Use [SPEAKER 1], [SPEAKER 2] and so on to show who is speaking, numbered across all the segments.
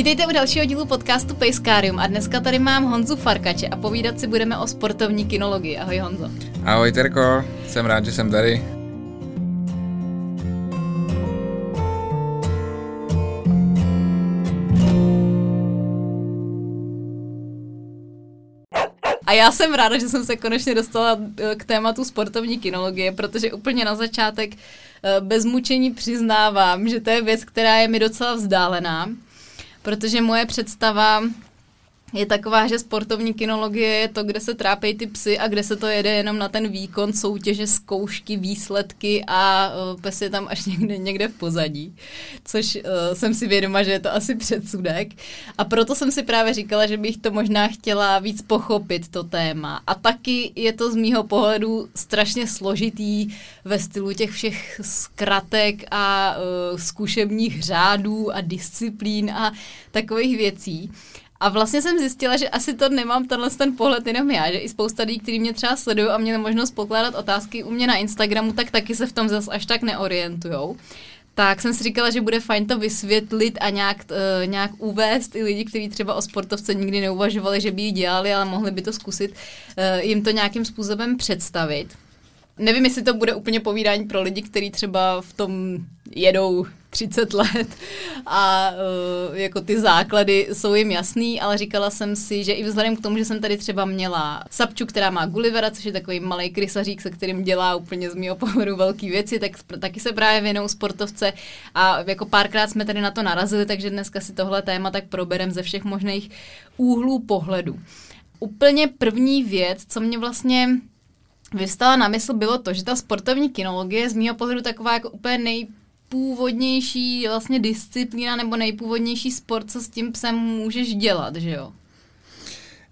[SPEAKER 1] Vítejte u dalšího dílu podcastu Pejskárium a dneska tady mám Honzu Farkače a povídat si budeme o sportovní kinologii. Ahoj Honzo.
[SPEAKER 2] Ahoj Terko, jsem rád, že jsem tady.
[SPEAKER 1] A já jsem ráda, že jsem se konečně dostala eh, k tématu sportovní kinologie, protože úplně na začátek eh, bez mučení přiznávám, že to je věc, která je mi docela vzdálená, protože moje představa je taková, že sportovní kinologie je to, kde se trápí ty psy a kde se to jede jenom na ten výkon, soutěže, zkoušky, výsledky a uh, pes je tam až někde, někde v pozadí, což uh, jsem si vědoma, že je to asi předsudek. A proto jsem si právě říkala, že bych to možná chtěla víc pochopit, to téma. A taky je to z mýho pohledu strašně složitý ve stylu těch všech zkratek a uh, zkušebních řádů a disciplín a takových věcí. A vlastně jsem zjistila, že asi to nemám tenhle ten pohled jenom já, že i spousta lidí, kteří mě třeba sledují a měli možnost pokládat otázky u mě na Instagramu, tak taky se v tom zase až tak neorientujou. Tak jsem si říkala, že bude fajn to vysvětlit a nějak, uh, nějak uvést i lidi, kteří třeba o sportovce nikdy neuvažovali, že by ji dělali, ale mohli by to zkusit, uh, jim to nějakým způsobem představit. Nevím, jestli to bude úplně povídání pro lidi, kteří třeba v tom jedou 30 let a uh, jako ty základy jsou jim jasný, ale říkala jsem si, že i vzhledem k tomu, že jsem tady třeba měla Sapču, která má Gullivera, což je takový malý krysařík, se kterým dělá úplně z mého pohledu velké věci, tak taky se právě věnou sportovce a jako párkrát jsme tady na to narazili, takže dneska si tohle téma tak proberem ze všech možných úhlů pohledu. Úplně první věc, co mě vlastně vystala na mysl, bylo to, že ta sportovní kinologie je z mého pohledu taková jako úplně nej nejpůvodnější vlastně disciplína nebo nejpůvodnější sport, co s tím psem můžeš dělat, že jo?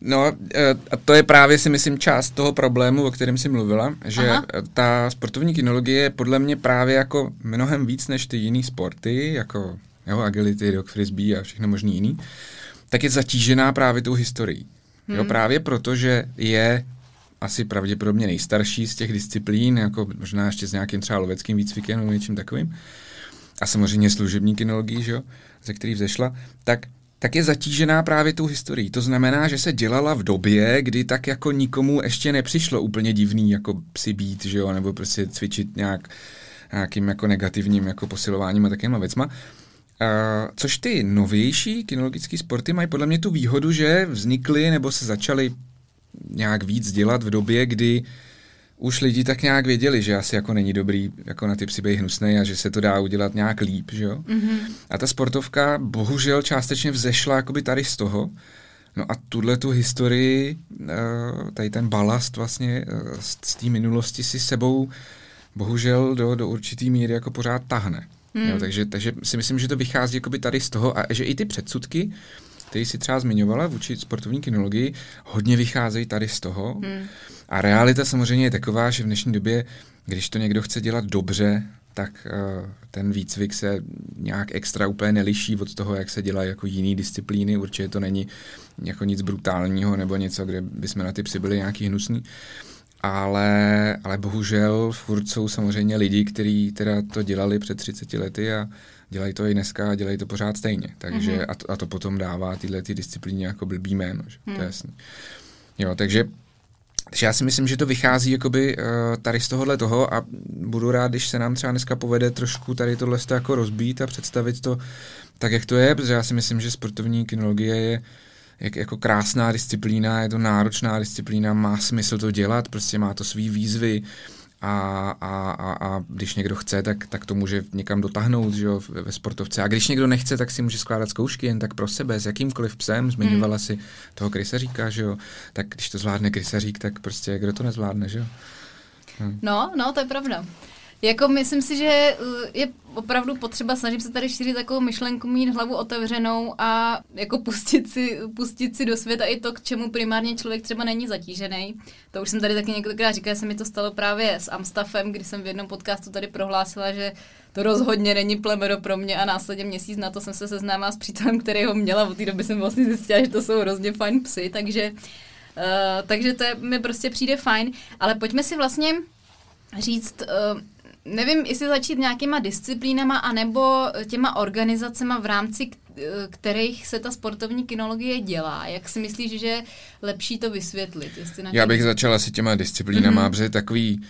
[SPEAKER 2] No, e, a to je právě si myslím část toho problému, o kterém jsi mluvila, že Aha. ta sportovní kinologie je podle mě právě jako mnohem víc než ty jiný sporty, jako jo, agility, rock frisbee a všechno možný jiný, tak je zatížená právě tou historií. Hmm. Jo, právě proto, že je asi pravděpodobně nejstarší z těch disciplín, jako možná ještě s nějakým třeba loveckým výcvikem nebo něčím takovým a samozřejmě služební kinologii, že jo, ze který vzešla, tak tak je zatížená právě tou historií. To znamená, že se dělala v době, kdy tak jako nikomu ještě nepřišlo úplně divný jako psi být, že jo, nebo prostě cvičit nějak nějakým jako negativním jako posilováním a takovýma věcma. Uh, což ty novější kinologické sporty mají podle mě tu výhodu, že vznikly nebo se začaly nějak víc dělat v době, kdy uh, už lidi tak nějak věděli, že asi jako není dobrý jako na ty psy být hnusnej a že se to dá udělat nějak líp, že jo. Mm-hmm. A ta sportovka bohužel částečně vzešla jakoby tady z toho. No a tuhle tu historii, eh, tady ten balast vlastně eh, z té minulosti si sebou bohužel do, do určitý míry jako pořád tahne. Mm. Jo, takže, takže si myslím, že to vychází jakoby tady z toho a že i ty předsudky, který si třeba zmiňovala vůči sportovní kinologii, hodně vycházejí tady z toho. Hmm. A realita samozřejmě je taková, že v dnešní době, když to někdo chce dělat dobře, tak uh, ten výcvik se nějak extra úplně neliší od toho, jak se dělá jako jiný disciplíny. Určitě to není jako nic brutálního nebo něco, kde bychom na ty psy byli nějaký hnusný. Ale, ale bohužel furt jsou samozřejmě lidi, kteří teda to dělali před 30 lety a dělají to i dneska a dělají to pořád stejně. Takže mm-hmm. a, to, a to potom dává tyhle ty disciplíny jako blbý jméno, že? Mm. to je hmm. jasný. Jo, takže takže já si myslím, že to vychází jakoby uh, tady z tohohle toho a budu rád, když se nám třeba dneska povede trošku tady tohle jako rozbít a představit to tak, jak to je, protože já si myslím, že sportovní kinologie je jak, jako krásná disciplína, je to náročná disciplína, má smysl to dělat, prostě má to svý výzvy, uh, a, a, a, a když někdo chce, tak, tak to může někam dotáhnout že jo, ve sportovce. A když někdo nechce, tak si může skládat zkoušky jen tak pro sebe, s jakýmkoliv psem. Zmiňovala hmm. si toho krysaříka, že jo. Tak když to zvládne krysařík, tak prostě kdo to nezvládne, že jo.
[SPEAKER 1] Hmm. No, no, to je pravda. Jako myslím si, že uh, je opravdu potřeba, snažím se tady šířit takovou myšlenku, mít hlavu otevřenou a jako pustit si, pustit si do světa i to, k čemu primárně člověk třeba není zatížený. To už jsem tady taky několikrát říkala, že se mi to stalo právě s Amstafem, kdy jsem v jednom podcastu tady prohlásila, že to rozhodně není plemeno pro mě a následně měsíc na to jsem se seznámila s přítelem, který ho měla. Od té doby jsem vlastně zjistila, že to jsou hrozně fajn psy, takže, uh, takže to je, mi prostě přijde fajn. Ale pojďme si vlastně říct, uh, nevím, jestli začít nějakýma disciplínama anebo těma organizacema v rámci kterých se ta sportovní kinologie dělá. Jak si myslíš, že je lepší to vysvětlit? Jestli
[SPEAKER 2] na Já bych začala asi těma disciplínama, mm-hmm. protože takový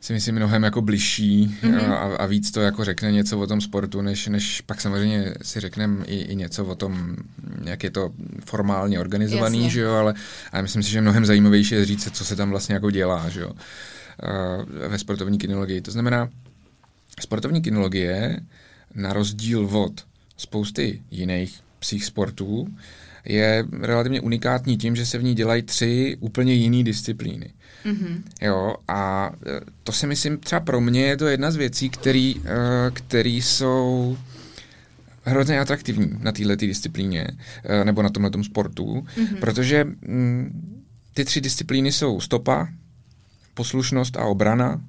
[SPEAKER 2] si myslím mnohem jako bližší mm-hmm. a, a víc to jako řekne něco o tom sportu, než, než pak samozřejmě si řekneme i, i něco o tom, jak je to formálně organizovaný, Jasně. že jo, ale, ale myslím si, že mnohem zajímavější je říct, co se tam vlastně jako dělá, že jo, ve sportovní kinologii. To znamená, sportovní kinologie na rozdíl od spousty jiných psích sportů je relativně unikátní tím, že se v ní dělají tři úplně jiné disciplíny. Mm-hmm. Jo, a e, to si myslím, třeba pro mě je to jedna z věcí, který, e, který jsou hrozně atraktivní na této disciplíně, e, nebo na tomhle sportu, mm-hmm. protože mm, ty tři disciplíny jsou stopa, poslušnost a obrana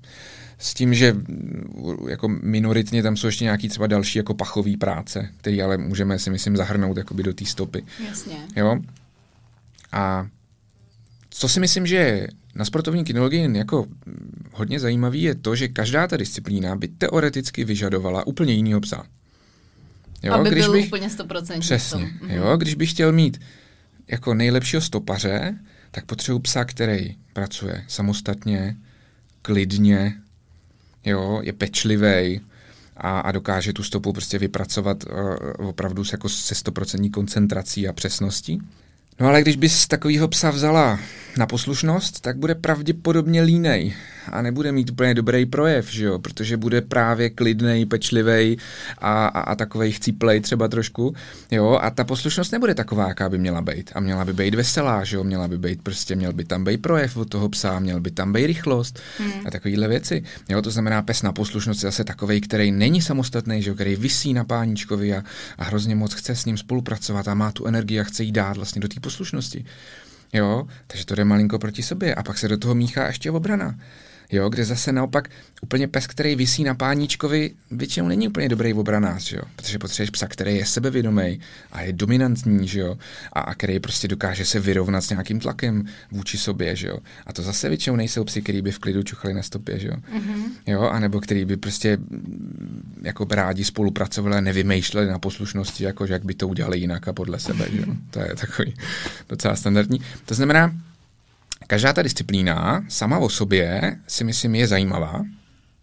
[SPEAKER 2] s tím, že mm, jako minoritně tam jsou ještě nějaký třeba další jako pachový práce, který ale můžeme si myslím zahrnout jakoby do té stopy.
[SPEAKER 1] Jasně.
[SPEAKER 2] Jo? A co si myslím, že na sportovní kinologii jako mm, hodně zajímavý je to, že každá ta disciplína by teoreticky vyžadovala úplně jiný psa.
[SPEAKER 1] Jo, Aby když byl bych, úplně 100%
[SPEAKER 2] Přesně. Mhm. Jo, když bych chtěl mít jako nejlepšího stopaře, tak potřebuji psa, který pracuje samostatně, klidně, jo, je pečlivý a, a dokáže tu stopu prostě vypracovat uh, opravdu jako se stoprocentní koncentrací a přesností. No ale když bys takovýho psa vzala na poslušnost, tak bude pravděpodobně línej a nebude mít úplně dobrý projev, že jo? protože bude právě klidnej, pečlivý a, a, a takovej chcíplej třeba trošku, jo, a ta poslušnost nebude taková, jaká by měla být. A měla by být veselá, že jo, měla by být prostě, měl by tam být projev od toho psa, měl by tam být rychlost hmm. a takovéhle věci. Jo, to znamená, pes na poslušnost je zase takový, který není samostatný, že jo, který visí na páničkovi a, a hrozně moc chce s ním spolupracovat a má tu energii a chce jí dát vlastně do té poslušnosti. Jo, takže to jde malinko proti sobě. A pak se do toho míchá ještě obrana jo, kde zase naopak úplně pes, který visí na páníčkovi, většinou není úplně dobrý obranář, že jo, protože potřebuješ psa, který je sebevědomý a je dominantní, že jo, a, a který prostě dokáže se vyrovnat s nějakým tlakem vůči sobě, že jo. A to zase většinou nejsou psi, který by v klidu čuchali na stopě, že jo. Mm-hmm. Jo, anebo který by prostě mm, jako rádi spolupracovali a nevymýšleli na poslušnosti, jako že jak by to udělali jinak a podle sebe, že jo. To je takový docela standardní. To znamená, Každá ta disciplína sama o sobě si myslím je zajímavá,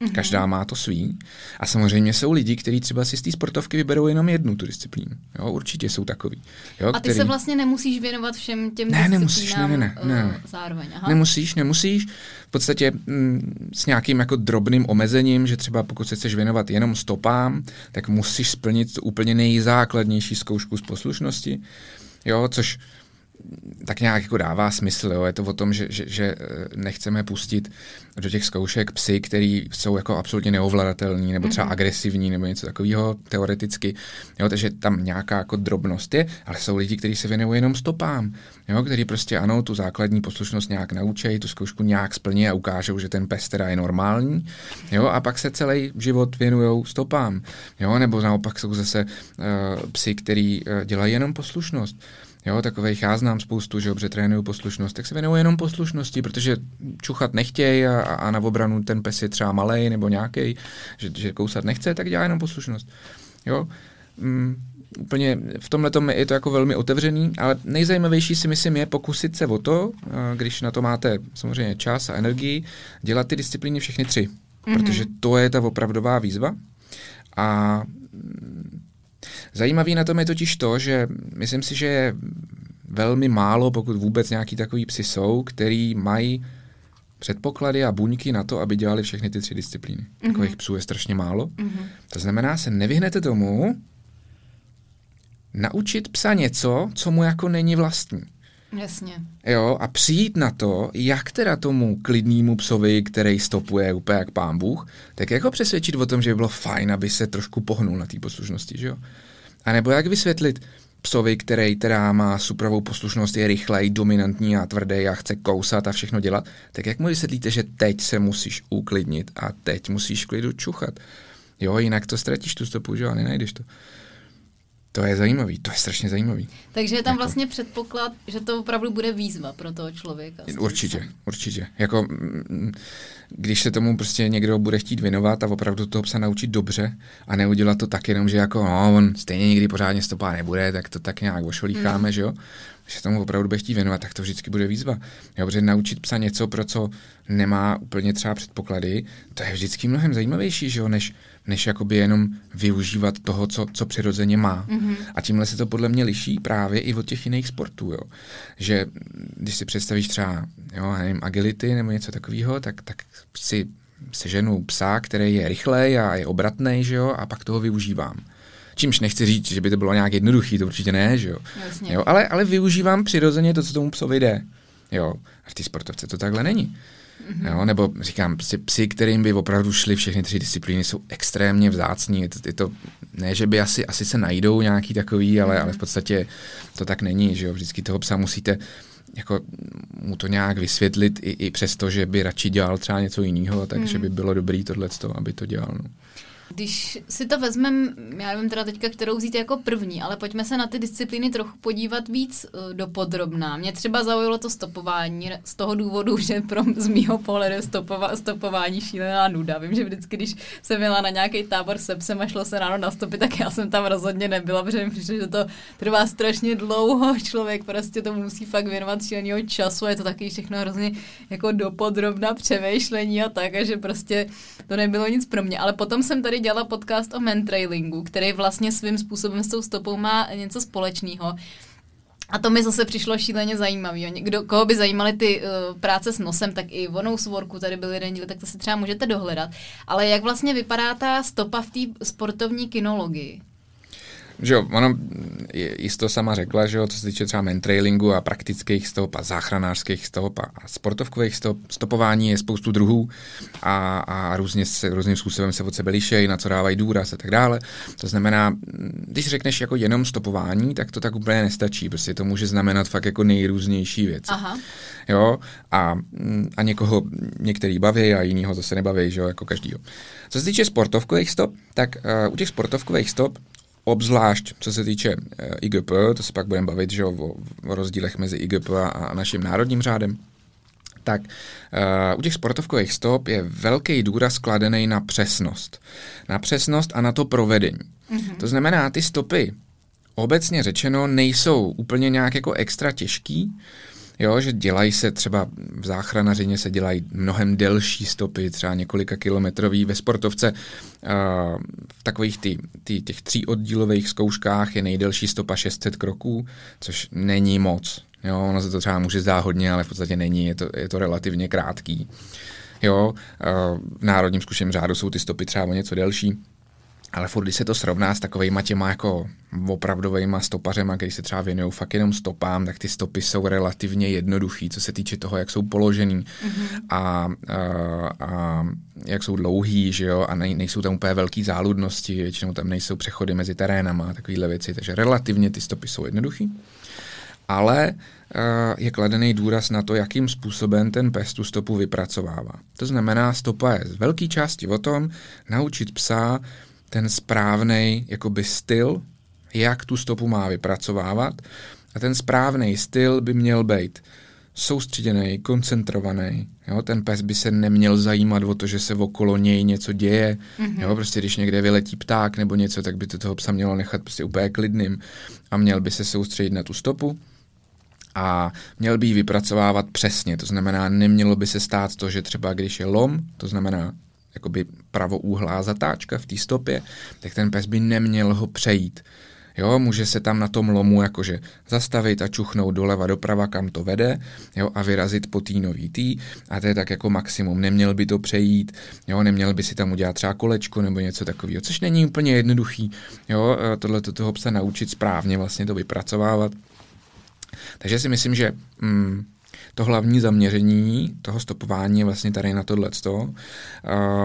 [SPEAKER 2] Mm-hmm. Každá má to svý. A samozřejmě jsou lidi, kteří třeba si z té sportovky vyberou jenom jednu tu disciplínu. Jo, určitě jsou takový. Jo,
[SPEAKER 1] a ty který... se vlastně nemusíš věnovat všem těm
[SPEAKER 2] ne, nemusíš, ne, ne, ne, ne.
[SPEAKER 1] Uh, zároveň. Aha.
[SPEAKER 2] Nemusíš, nemusíš. V podstatě m, mm, s nějakým jako drobným omezením, že třeba pokud se chceš věnovat jenom stopám, tak musíš splnit úplně nejzákladnější zkoušku z poslušnosti. Jo, což tak nějak jako dává smysl. Jo? Je to o tom, že, že, že eh, nechceme pustit do těch zkoušek psy, který jsou jako absolutně neovladatelní, nebo třeba mm-hmm. agresivní, nebo něco takového teoreticky. Jo? Takže tam nějaká jako drobnost je, ale jsou lidi, kteří se věnují jenom stopám, jo? který prostě ano, tu základní poslušnost nějak naučí, tu zkoušku nějak splní a ukážou, že ten pes teda je normální. Jo? A pak se celý život věnují stopám. Jo? Nebo naopak jsou zase uh, psy, který uh, dělají jenom poslušnost. Jo, takových já znám spoustu, že dobře trénují poslušnost, tak se věnují jenom poslušnosti, protože čuchat nechtějí a, a na obranu ten pes je třeba malý nebo nějaký, že, že kousat nechce, tak dělá jenom poslušnost. Jo, mm, úplně v tomhle je to jako velmi otevřený, ale nejzajímavější si myslím je pokusit se o to, když na to máte samozřejmě čas a energii, dělat ty disciplíny všechny tři, mm-hmm. protože to je ta opravdová výzva. A Zajímavý na tom je totiž to, že myslím si, že je velmi málo, pokud vůbec nějaký takový psy jsou, který mají předpoklady a buňky na to, aby dělali všechny ty tři disciplíny. Mm-hmm. Takových psů je strašně málo. Mm-hmm. To znamená, se nevyhnete tomu naučit psa něco, co mu jako není vlastní.
[SPEAKER 1] Jasně.
[SPEAKER 2] Jo, a přijít na to, jak teda tomu klidnému psovi, který stopuje úplně jak pán Bůh, tak jako přesvědčit o tom, že by bylo fajn, aby se trošku pohnul na té poslušnosti, že jo? A nebo jak vysvětlit psovi, který teda má suprovou poslušnost, je rychlej, dominantní a tvrdý a chce kousat a všechno dělat, tak jak mu vysvětlíte, že teď se musíš uklidnit a teď musíš klidu čuchat? Jo, jinak to ztratíš tu stopu, že jo, a nenajdeš to. To je zajímavý, to je strašně zajímavý.
[SPEAKER 1] Takže je tam jako... vlastně předpoklad, že to opravdu bude výzva pro toho člověka.
[SPEAKER 2] Určitě, určitě. Jako, mm, když se tomu prostě někdo bude chtít věnovat a opravdu toho psa naučit dobře a neudělat to tak jenom, že jako no, on stejně nikdy pořádně stopá nebude, tak to tak nějak ošolícháme, mm. že jo? Se tomu opravdu bude chtít věnovat, tak to vždycky bude výzva. Jo, protože naučit psa něco, pro co nemá úplně třeba předpoklady, to je vždycky mnohem zajímavější, že jo, než než jakoby jenom využívat toho, co, co přirozeně má. Mm-hmm. A tímhle se to podle mě liší právě i od těch jiných sportů, jo. Že když si představíš třeba, jo, nevím, agility nebo něco takového, tak, tak si seženu psa, který je rychlej a je obratný, že jo, a pak toho využívám. Čímž nechci říct, že by to bylo nějak jednoduchý, to určitě ne, že jo. jo ale, ale využívám přirozeně to, co tomu psovi jde. Jo. A v té sportovce to takhle není. Mm-hmm. Jo, nebo říkám, psi, psi, kterým by opravdu šly všechny tři disciplíny, jsou extrémně vzácní. Je to, je to, ne, že by asi, asi se najdou nějaký takový, ale, mm-hmm. ale v podstatě to tak není, že jo. Vždycky toho psa musíte jako mu to nějak vysvětlit i, i přesto, že by radši dělal třeba něco jiného, takže mm. by bylo dobrý tohle, aby to dělal. No.
[SPEAKER 1] Když si to vezmeme, já nevím teda teďka, kterou vzít jako první, ale pojďme se na ty disciplíny trochu podívat víc uh, dopodrobná. Mě třeba zaujalo to stopování z toho důvodu, že pro z mýho pohledu stopova, stopování šílená nuda. Vím, že vždycky, když jsem měla na nějaký tábor se psem a šlo se ráno na stopy, tak já jsem tam rozhodně nebyla, protože mi přišlo, že to trvá strašně dlouho. Člověk prostě to musí fakt věnovat šíleného času a je to taky všechno hrozně jako dopodrobná přemýšlení a tak, a že prostě to nebylo nic pro mě. Ale potom jsem tady dělala podcast o mentrailingu, který vlastně svým způsobem s tou stopou má něco společného. A to mi zase přišlo šíleně zajímavé. Kdo, koho by zajímaly ty uh, práce s nosem, tak i vonou svorku, tady byl jeden díl, tak to si třeba můžete dohledat. Ale jak vlastně vypadá ta stopa v té sportovní kinologii?
[SPEAKER 2] Že jo, ono jisto sama řekla, že jo, co se týče třeba mentrailingu a praktických stop a záchranářských stop a sportovkových stop, stopování je spoustu druhů a, a různě se, různým způsobem se od sebe lišejí, na co dávají důraz a tak dále. To znamená, když řekneš jako jenom stopování, tak to tak úplně nestačí, prostě to může znamenat fakt jako nejrůznější věci. Aha. Jo, a, a někoho některý baví a jinýho zase nebaví, že jo, jako každýho. Co se týče sportovkových stop, tak uh, u těch sportovkových stop obzvlášť co se týče eh, IGP, to se pak budeme bavit že o, o rozdílech mezi IGP a, a naším národním řádem, tak uh, u těch sportovkových stop je velký důraz kladený na přesnost. Na přesnost a na to provedení. Mm-hmm. To znamená, ty stopy obecně řečeno nejsou úplně nějak jako extra těžký, Jo, že dělají se třeba v záchranařině se dělají mnohem delší stopy, třeba několika kilometrový. Ve sportovce uh, v takových tý, tý, těch tří oddílových zkouškách je nejdelší stopa 600 kroků, což není moc. Jo, ono se to třeba může zdát hodně, ale v podstatě není, je to, je to relativně krátký. Jo, uh, v národním zkušeném řádu jsou ty stopy třeba o něco delší. Ale furt, když se to srovná s takovými těma jako opravdovými stopařema, který se třeba věnují fakt jenom stopám, tak ty stopy jsou relativně jednoduchý, co se týče toho, jak jsou položený mm-hmm. a, a, a jak jsou dlouhý, že jo, a nej, nejsou tam úplně velký záludnosti, většinou tam nejsou přechody mezi terénama a takovéhle věci, takže relativně ty stopy jsou jednoduchý. Ale uh, je kladený důraz na to, jakým způsobem ten pes tu stopu vypracovává. To znamená, stopa je z velké části o tom naučit psa ten správný jakoby styl, jak tu stopu má vypracovávat. A ten správný styl by měl být soustředěný, koncentrovaný. Jo? Ten pes by se neměl zajímat o to, že se okolo něj něco děje. Mm-hmm. Jo? Prostě když někde vyletí pták nebo něco, tak by to toho psa mělo nechat prostě úplně klidným a měl by se soustředit na tu stopu a měl by ji vypracovávat přesně. To znamená, nemělo by se stát to, že třeba když je lom, to znamená jakoby pravouhlá zatáčka v té stopě, tak ten pes by neměl ho přejít. Jo, může se tam na tom lomu jakože zastavit a čuchnout doleva doprava, kam to vede, jo, a vyrazit po nový tý, a to je tak jako maximum. Neměl by to přejít, jo, neměl by si tam udělat třeba kolečko nebo něco takového, což není úplně jednoduchý, jo, tohle toho psa naučit správně vlastně to vypracovávat. Takže si myslím, že mm, to hlavní zaměření toho stopování je vlastně tady na tohle.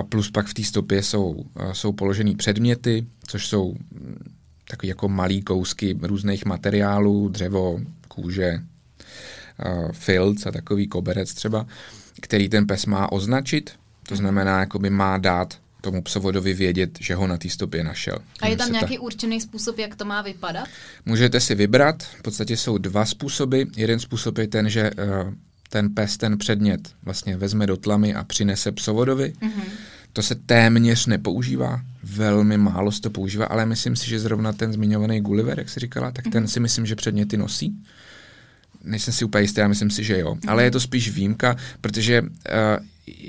[SPEAKER 2] Plus pak v té stopě jsou, jsou položený předměty, což jsou mm, takový jako malý kousky různých materiálů, dřevo, kůže, filc a takový koberec třeba, který ten pes má označit, to znamená, jakoby má dát tomu psovodovi vědět, že ho na té stopě našel.
[SPEAKER 1] A je tam nějaký ta... určený způsob, jak to má vypadat?
[SPEAKER 2] Můžete si vybrat, v podstatě jsou dva způsoby. Jeden způsob je ten, že uh, ten pes ten předmět vlastně vezme do tlamy a přinese psovodovi. Mm-hmm. To se téměř nepoužívá, velmi málo se to používá, ale myslím si, že zrovna ten zmiňovaný Gulliver, jak jsi říkala, tak mm-hmm. ten si myslím, že předměty nosí. Nejsem si úplně jistý, já myslím si, že jo. Mm-hmm. Ale je to spíš výjimka, protože uh,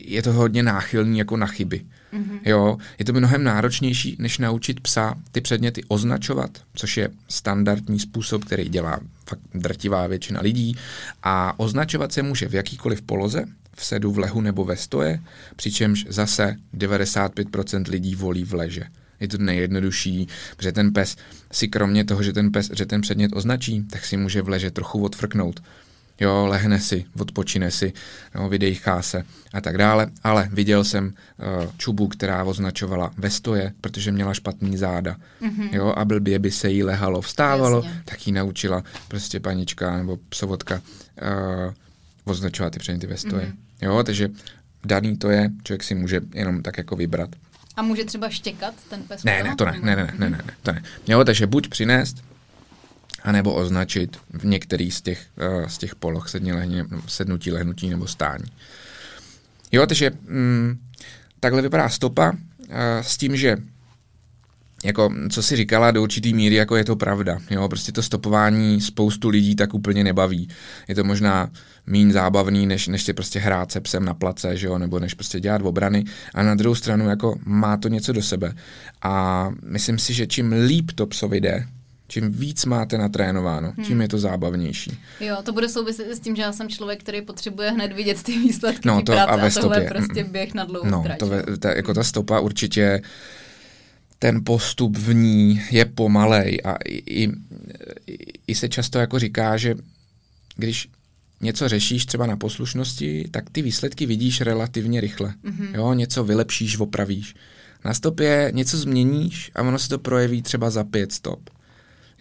[SPEAKER 2] je to hodně náchylný jako na chyby. Mm-hmm. Jo, je to mnohem náročnější, než naučit psa ty předměty označovat, což je standardní způsob, který dělá fakt drtivá většina lidí. A označovat se může v jakýkoliv poloze, v sedu, v lehu nebo ve stoje, přičemž zase 95% lidí volí v leže. Je to nejjednodušší, protože ten pes si kromě toho, že ten pes, že ten předmět označí, tak si může v leže trochu odfrknout jo, lehne si, odpočine si, jo, vydechá se a tak dále, ale viděl jsem uh, čubu, která označovala ve stoje, protože měla špatný záda, mm-hmm. jo, a blbě by se jí lehalo, vstávalo, Jasně. tak jí naučila prostě panička nebo psovodka uh, označovat ty předměty ve stoje, mm-hmm. jo, takže daný to je, člověk si může jenom tak jako vybrat.
[SPEAKER 1] A může třeba štěkat ten pes?
[SPEAKER 2] Ne, ne, to ne, ne, ne, ne, ne, ne, to ne. Jo, takže buď přinést, anebo označit v některý z těch, uh, z těch poloh sedně lehně, sednutí, lehnutí nebo stání. Jo, takže mm, takhle vypadá stopa uh, s tím, že jako, co si říkala, do určitý míry, jako je to pravda. Jo, prostě to stopování spoustu lidí tak úplně nebaví. Je to možná méně zábavný, než, než si prostě hrát se psem na place, že jo, nebo než prostě dělat obrany. A na druhou stranu, jako má to něco do sebe. A myslím si, že čím líp to psovi jde, čím víc máte natrénováno, hmm. tím je to zábavnější.
[SPEAKER 1] Jo, to bude souviset s tím, že já jsem člověk, který potřebuje hned vidět ty výsledky no, to práce a, ve a tohle je prostě běh na dlouhou
[SPEAKER 2] no,
[SPEAKER 1] trať.
[SPEAKER 2] To ve, ta, jako ta stopa určitě ten postup v ní je pomalej a i, i, i se často jako říká, že když něco řešíš třeba na poslušnosti, tak ty výsledky vidíš relativně rychle. Mm-hmm. Jo, něco vylepšíš, opravíš. Na stopě něco změníš a ono se to projeví třeba za pět stop.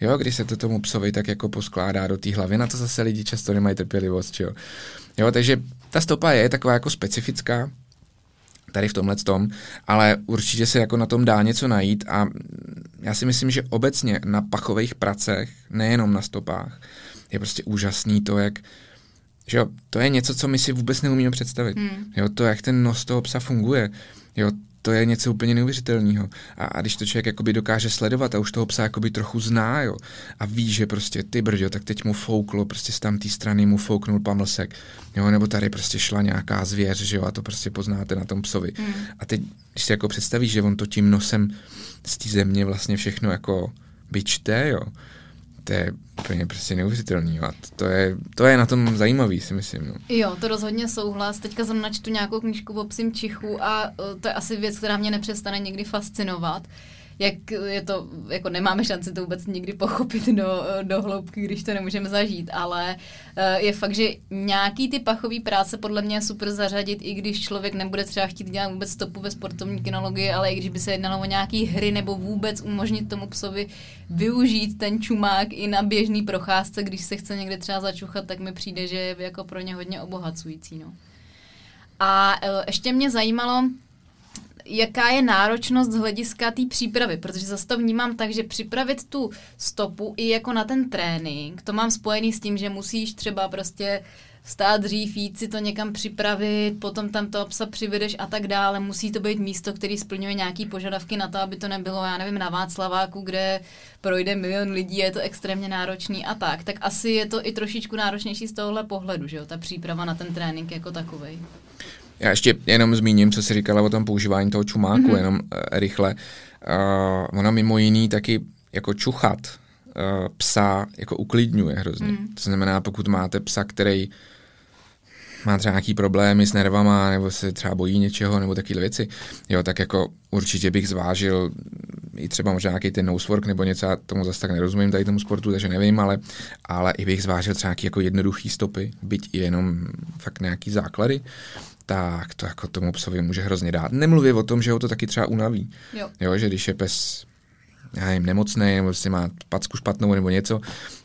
[SPEAKER 2] Jo, když se to tomu psovi tak jako poskládá do té hlavy, na to zase lidi často nemají trpělivost, jo. Jo, takže ta stopa je taková jako specifická, tady v tomhle tom, ale určitě se jako na tom dá něco najít a já si myslím, že obecně na pachových pracech, nejenom na stopách, je prostě úžasný to, jak že jo, to je něco, co my si vůbec neumíme představit. Hmm. Jo, to, jak ten nos toho psa funguje. Jo, to je něco úplně neuvěřitelného. A, a když to člověk jakoby dokáže sledovat a už toho psa jakoby trochu zná, jo, a ví, že prostě ty brďo, tak teď mu fouklo, prostě z té strany mu fouknul pamlsek, jo, nebo tady prostě šla nějaká zvěř, že jo, a to prostě poznáte na tom psovi. Mm. A teď, když si jako představíš, že on to tím nosem z té země vlastně všechno jako vyčte, jo, to je úplně prostě neuvěřitelný. A to je, to je na tom zajímavý, si myslím. No.
[SPEAKER 1] Jo, to rozhodně souhlas. Teďka jsem načtu nějakou knížku o psím čichu a uh, to je asi věc, která mě nepřestane někdy fascinovat jak je to, jako nemáme šanci to vůbec nikdy pochopit do, do hloubky, když to nemůžeme zažít, ale eh, je fakt, že nějaký ty pachové práce podle mě je super zařadit, i když člověk nebude třeba chtít dělat vůbec stopu ve sportovní kinologii, ale i když by se jednalo o nějaký hry nebo vůbec umožnit tomu psovi využít ten čumák i na běžný procházce, když se chce někde třeba začuchat, tak mi přijde, že je jako pro ně hodně obohacující. No. A eh, ještě mě zajímalo, jaká je náročnost z hlediska té přípravy, protože zase to vnímám tak, že připravit tu stopu i jako na ten trénink, to mám spojený s tím, že musíš třeba prostě stát dřív, jít si to někam připravit, potom tam to psa přivedeš a tak dále. Musí to být místo, který splňuje nějaký požadavky na to, aby to nebylo, já nevím, na Václaváku, kde projde milion lidí, je to extrémně náročný a tak. Tak asi je to i trošičku náročnější z tohohle pohledu, že jo, ta příprava na ten trénink jako takový.
[SPEAKER 2] Já ještě jenom zmíním, co jsi říkala o tom používání toho čumáku, mm-hmm. jenom uh, rychle. Uh, ona mimo jiný taky jako čuchat uh, psa jako uklidňuje hrozně. Mm. To znamená, pokud máte psa, který má třeba nějaký problémy s nervama, nebo se třeba bojí něčeho, nebo takové věci, jo, tak jako určitě bych zvážil i třeba možná nějaký ten nosework nebo něco, já tomu zase tak nerozumím tady tomu sportu, takže nevím, ale, ale i bych zvážil třeba nějaký jako jednoduchý stopy, byť i jenom fakt nějaký základy, tak to jako tomu psovi může hrozně dát. Nemluvě o tom, že ho to taky třeba unaví. Jo. jo že když je pes já nevím, nemocný, nebo si má packu špatnou nebo něco,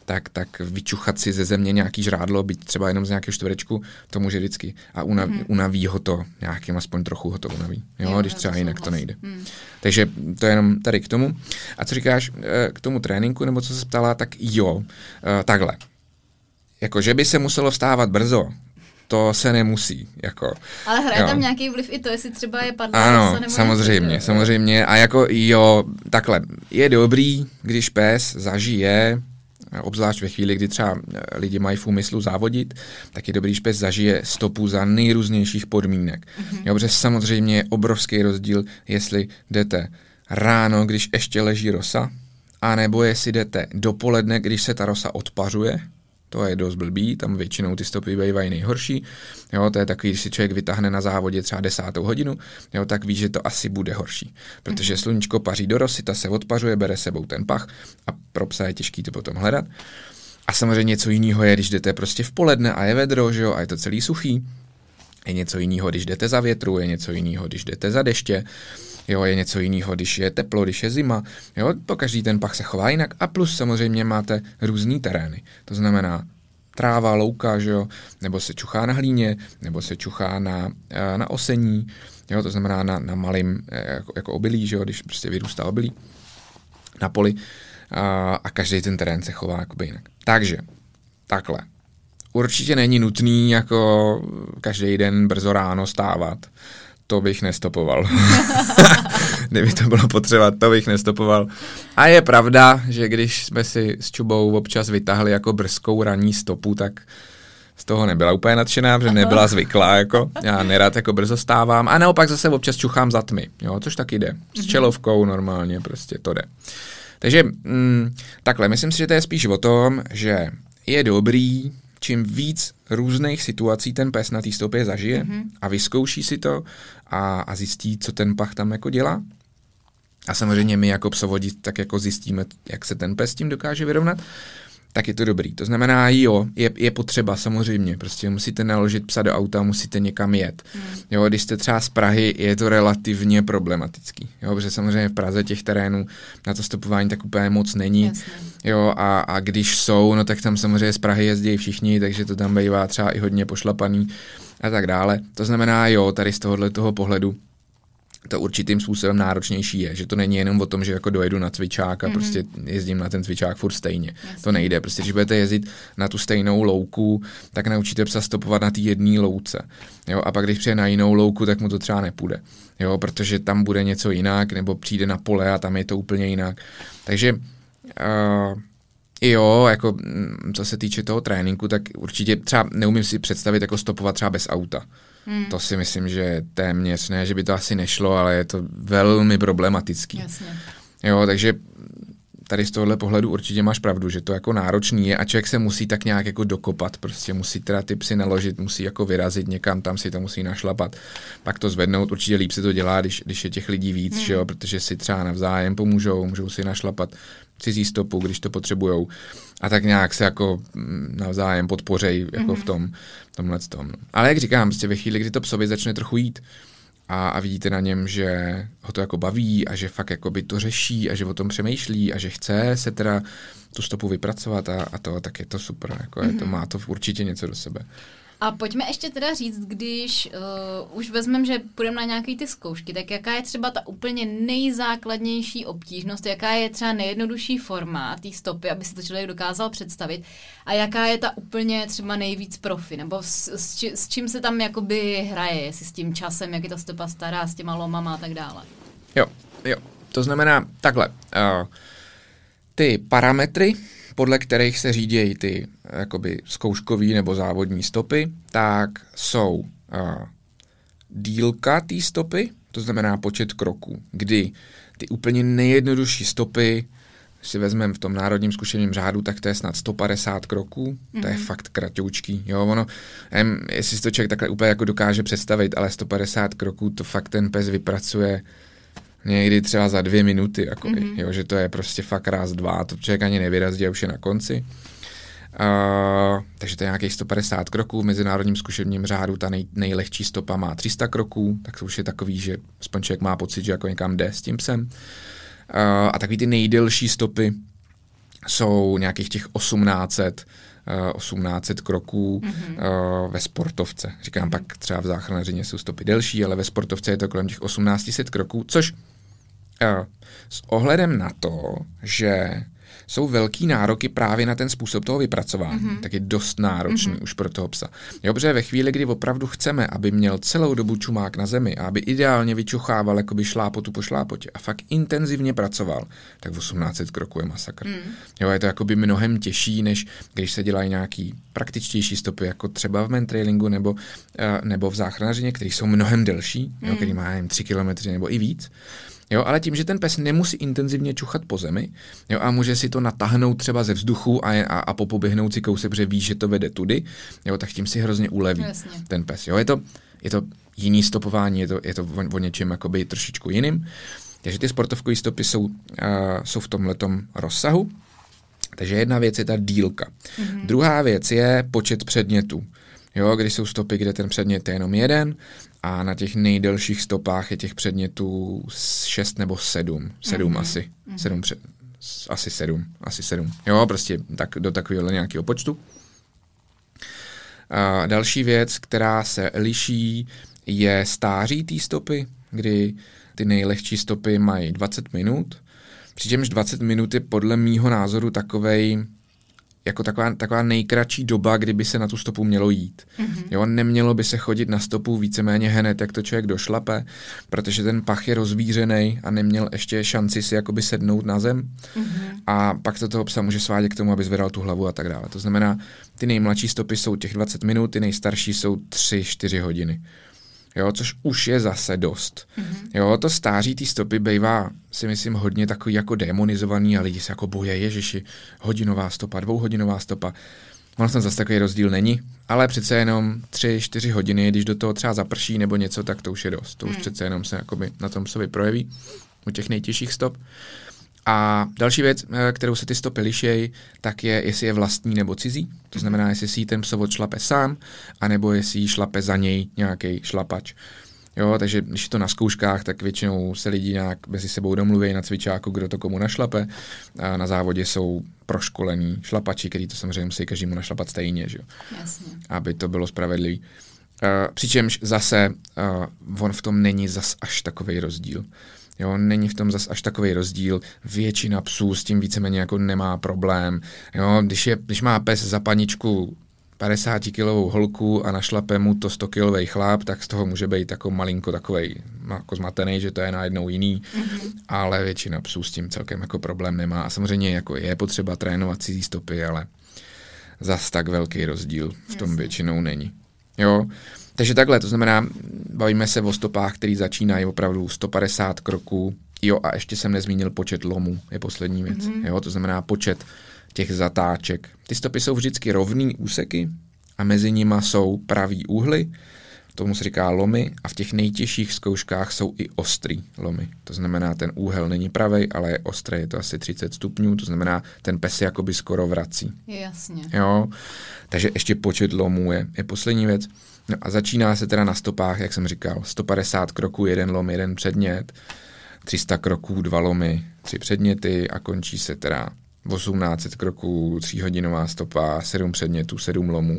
[SPEAKER 2] tak, tak vyčuchat si ze země nějaký žrádlo, být třeba jenom z nějakého čtverečku, to může vždycky. A unaví, mm-hmm. unaví ho to, nějakým aspoň trochu ho to unaví, jo, jo když třeba jinak to nejde. Mm. Takže to je jenom tady k tomu. A co říkáš eh, k tomu tréninku, nebo co se ptala, tak jo, eh, takhle. Jako, že by se muselo vstávat brzo, to se nemusí. Jako,
[SPEAKER 1] Ale hraje jo. tam nějaký vliv i to, jestli třeba je padla
[SPEAKER 2] Ano, nebo samozřejmě, něco, samozřejmě. A jako jo, takhle, je dobrý, když pes zažije, obzvlášť ve chvíli, kdy třeba eh, lidi mají v úmyslu závodit, tak je dobrý, když pes zažije stopu za nejrůznějších podmínek. Mm-hmm. Jo, protože samozřejmě je obrovský rozdíl, jestli jdete ráno, když ještě leží rosa, anebo jestli jdete dopoledne, když se ta rosa odpařuje, to je dost blbý, tam většinou ty stopy bývají nejhorší. Jo, to je takový, když si člověk vytáhne na závodě třeba desátou hodinu, jo, tak ví, že to asi bude horší. Protože mm-hmm. sluníčko paří do rosy, ta se odpařuje, bere sebou ten pach a pro psa je těžký to potom hledat. A samozřejmě něco jiného je, když jdete prostě v poledne a je vedro, že jo, a je to celý suchý. Je něco jiného, když jdete za větru, je něco jiného, když jdete za deště. Jo, je něco jiného, když je teplo, když je zima. Jo, po každý ten pach se chová jinak a plus samozřejmě máte různý terény. To znamená tráva, louka, že jo, nebo se čuchá na hlíně, nebo se čuchá na, eh, na osení, jo, to znamená na, na malým eh, jako, jako obilí, že jo, když prostě vyrůstá obilí na poli a, a každý ten terén se chová jakoby jinak. Takže, takhle. Určitě není nutný jako každý den brzo ráno stávat to bych nestopoval. Kdyby to bylo potřeba, to bych nestopoval. A je pravda, že když jsme si s Čubou občas vytahli jako brzkou ranní stopu, tak z toho nebyla úplně nadšená, protože nebyla zvyklá, jako já nerad jako brzo stávám a naopak zase občas čuchám za tmy, jo, což taky jde. S mhm. čelovkou normálně prostě to jde. Takže mm, takhle, myslím si, že to je spíš o tom, že je dobrý čím víc různých situací ten pes na té stopě zažije mm-hmm. a vyzkouší si to a, a zjistí, co ten pach tam jako dělá. A samozřejmě my jako psovodí tak jako zjistíme, jak se ten pes s tím dokáže vyrovnat tak je to dobrý. To znamená, jo, je, je potřeba samozřejmě, prostě musíte naložit psa do auta, musíte někam jet. Hmm. Jo, když jste třeba z Prahy, je to relativně problematický, jo, protože samozřejmě v Praze těch terénů na to stopování tak úplně moc není. Jasně. Jo, a, a když jsou, no tak tam samozřejmě z Prahy jezdí všichni, takže to tam bývá třeba i hodně pošlapaný a tak dále. To znamená, jo, tady z tohohle toho pohledu to určitým způsobem náročnější je, že to není jenom o tom, že jako dojedu na cvičák a mm-hmm. prostě jezdím na ten cvičák furt stejně. Jasně. To nejde. Prostě, když budete jezdit na tu stejnou louku, tak naučíte psa stopovat na té jedné louce. Jo? A pak, když přijde na jinou louku, tak mu to třeba nepůjde. Jo? Protože tam bude něco jinak, nebo přijde na pole a tam je to úplně jinak. Takže uh, Jo, jako mm, co se týče toho tréninku, tak určitě třeba neumím si představit jako stopovat třeba bez auta. Hmm. To si myslím, že téměř ne, že by to asi nešlo, ale je to velmi problematický. Jasně. Jo, takže tady z tohohle pohledu určitě máš pravdu, že to jako náročný je a člověk se musí tak nějak jako dokopat, prostě musí teda ty psy naložit, musí jako vyrazit někam, tam si to musí našlapat, pak to zvednout, určitě líp se to dělá, když, když je těch lidí víc, hmm. že jo, protože si třeba navzájem pomůžou, můžou si našlapat cizí stopu, když to potřebujou a tak nějak se jako mm, navzájem podpořej jako mm-hmm. v tom, tomhle tom. Ale jak říkám, prostě ve chvíli, kdy to psovi začne trochu jít a, a vidíte na něm, že ho to jako baví a že fakt jako by to řeší a že o tom přemýšlí a že chce se teda tu stopu vypracovat a, a to, tak je to super. Jako mm-hmm. je to, mhm. má to určitě něco do sebe.
[SPEAKER 1] A pojďme ještě teda říct, když uh, už vezmeme, že půjdeme na nějaké ty zkoušky, tak jaká je třeba ta úplně nejzákladnější obtížnost, jaká je třeba nejjednodušší forma té stopy, aby si to člověk dokázal představit a jaká je ta úplně třeba nejvíc profi, nebo s, s, s čím se tam jakoby hraje, jestli s tím časem, jak je ta stopa stará, s těma lomama a tak dále.
[SPEAKER 2] Jo, jo, to znamená takhle, uh, ty parametry, podle kterých se řídí ty jakoby zkouškový nebo závodní stopy, tak jsou uh, dílka té stopy, to znamená počet kroků, kdy ty úplně nejjednodušší stopy, si vezmeme v tom národním zkušeném řádu, tak to je snad 150 kroků, mm-hmm. to je mhm. fakt kratoučký, jo, ono, em, jestli si to člověk takhle úplně jako dokáže představit, ale 150 kroků, to fakt ten pes vypracuje někdy třeba za dvě minuty, jako, mm-hmm. jo, že to je prostě fakt raz, dva, to člověk ani nevyrazdí a už je na konci. Uh, takže to je nějakých 150 kroků. V mezinárodním zkušebním řádu ta nej, nejlehčí stopa má 300 kroků, tak to už je takový, že aspoň člověk má pocit, že jako někam jde s tím psem. a takový ty nejdelší stopy jsou nějakých těch 1800, 1800 kroků mm-hmm. ve sportovce. Říkám, mm-hmm. pak třeba v záchranařině jsou stopy delší, ale ve sportovce je to kolem těch 1800 kroků, což s ohledem na to, že jsou velký nároky právě na ten způsob toho vypracování, mm-hmm. tak je dost náročný mm-hmm. už pro toho psa. Jo, protože ve chvíli, kdy opravdu chceme, aby měl celou dobu čumák na zemi a aby ideálně vyčuchával jakoby šlápotu po šlápotě a fakt intenzivně pracoval, tak 1800 kroků je masakr. Mm. Jo, je to jakoby mnohem těžší, než když se dělají nějaký praktičtější stopy, jako třeba v mentrailingu nebo, uh, nebo v záchranařině, které jsou mnohem delší, mm. jo, který má jen 3 kilometry nebo i víc. Jo, ale tím, že ten pes nemusí intenzivně čuchat po zemi jo, a může si to natáhnout třeba ze vzduchu a, a, a popoběhnout si kousek, protože ví, že to vede tudy, jo, tak tím si hrozně uleví Jasně. ten pes. Jo, je, to, je to jiný stopování, je to, je to o, o něčem jakoby trošičku jiným. Takže ty sportovkové stopy jsou, uh, jsou v tomhletom rozsahu. Takže jedna věc je ta dílka. Mm-hmm. Druhá věc je počet předmětů. Jo, když jsou stopy, kde ten předmět je jenom jeden a na těch nejdelších stopách je těch předmětů šest nebo sedm. Sedm mm-hmm. asi. Mm-hmm. Sedm před, asi sedm. Asi sedm. Jo, prostě tak, do takového nějakého počtu. A další věc, která se liší, je stáří té stopy, kdy ty nejlehčí stopy mají 20 minut, přičemž 20 minut je podle mýho názoru takovej jako taková, taková nejkratší doba, kdyby se na tu stopu mělo jít. Mm-hmm. Jo, nemělo by se chodit na stopu víceméně hned, jak to člověk došlape, protože ten pach je rozvířený a neměl ještě šanci si jakoby sednout na zem mm-hmm. a pak to toho psa může svádět k tomu, aby zvedal tu hlavu a tak dále. To znamená, ty nejmladší stopy jsou těch 20 minut, ty nejstarší jsou 3-4 hodiny jo, což už je zase dost. Mm-hmm. Jo, to stáří té stopy bývá, si myslím, hodně takový jako demonizovaný a lidi se jako boje, ježiši, hodinová stopa, dvouhodinová stopa. Ono tam zase takový rozdíl není, ale přece jenom tři, čtyři hodiny, když do toho třeba zaprší nebo něco, tak to už je dost. To už mm. přece jenom se jakoby na tom sobě projeví u těch nejtěžších stop. A další věc, eh, kterou se ty stopy lišejí, tak je, jestli je vlastní nebo cizí. To znamená, jestli si ten psovod šlape sám, anebo jestli jí šlape za něj nějaký šlapač. Jo, takže když je to na zkouškách, tak většinou se lidi nějak mezi sebou domluví na cvičáku, kdo to komu našlape. A na závodě jsou proškolení šlapači, který to samozřejmě musí každému našlapat stejně, že jo? Jasně. aby to bylo spravedlivý. Uh, přičemž zase uh, on v tom není zas až takový rozdíl. Jo, není v tom zas až takový rozdíl. Většina psů s tím víceméně jako nemá problém. Jo, když, je, když má pes za paničku 50 kilovou holku a našlape mu to 100 kilový chlap, tak z toho může být jako malinko takový jako zmatený, že to je najednou jiný, mm-hmm. ale většina psů s tím celkem jako problém nemá. A samozřejmě jako je potřeba trénovat cizí stopy, ale zas tak velký rozdíl v tom Jasně. většinou není. Jo, takže takhle, to znamená, bavíme se o stopách, které začínají opravdu 150 kroků. Jo, a ještě jsem nezmínil počet lomů, je poslední věc. Mm-hmm. Jo, to znamená počet těch zatáček. Ty stopy jsou vždycky rovný úseky a mezi nimi jsou pravý úhly, tomu se říká lomy a v těch nejtěžších zkouškách jsou i ostrý lomy. To znamená, ten úhel není pravý, ale je ostrý, je to asi 30 stupňů, to znamená, ten pes se jakoby skoro vrací.
[SPEAKER 1] Jasně.
[SPEAKER 2] Jo, takže ještě počet lomů je, je poslední věc. No a začíná se teda na stopách, jak jsem říkal, 150 kroků, jeden lom, jeden předmět, 300 kroků, dva lomy, tři předměty a končí se teda 1800 kroků, tříhodinová stopa, sedm předmětů, sedm lomů.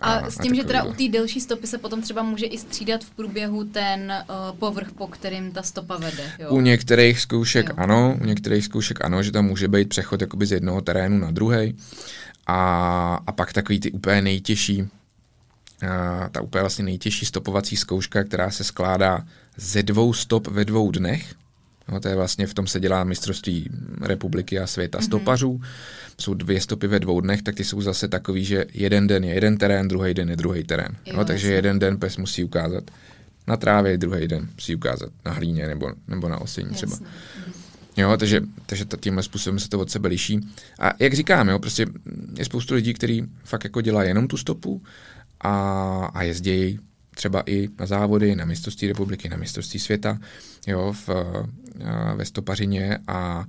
[SPEAKER 1] A, a s tím, a že teda u té delší stopy se potom třeba může i střídat v průběhu ten uh, povrch, po kterým ta stopa vede. Jo?
[SPEAKER 2] U některých zkoušek jo. ano, u některých zkoušek ano, že tam může být přechod jakoby z jednoho terénu na druhý. A, a pak takový ty úplně nejtěžší, ta úplně vlastně nejtěžší stopovací zkouška, která se skládá ze dvou stop ve dvou dnech. No, to je vlastně v tom se dělá mistrovství republiky a světa mm-hmm. stopařů. Jsou dvě stopy ve dvou dnech, tak ty jsou zase takový, že jeden den je jeden terén, druhý den je druhý terén. Jo, no, takže jeden den pes musí ukázat na trávě, druhý den musí ukázat na hlíně nebo, nebo na osení třeba. Jo, takže, takže tímhle způsobem se to od sebe liší. A jak říkám, jo, prostě je spoustu lidí, kteří fakt jako dělají jenom tu stopu a, a jezdí třeba i na závody, na mistrovství republiky, na mistrovství světa, jo, v, ve stopařině a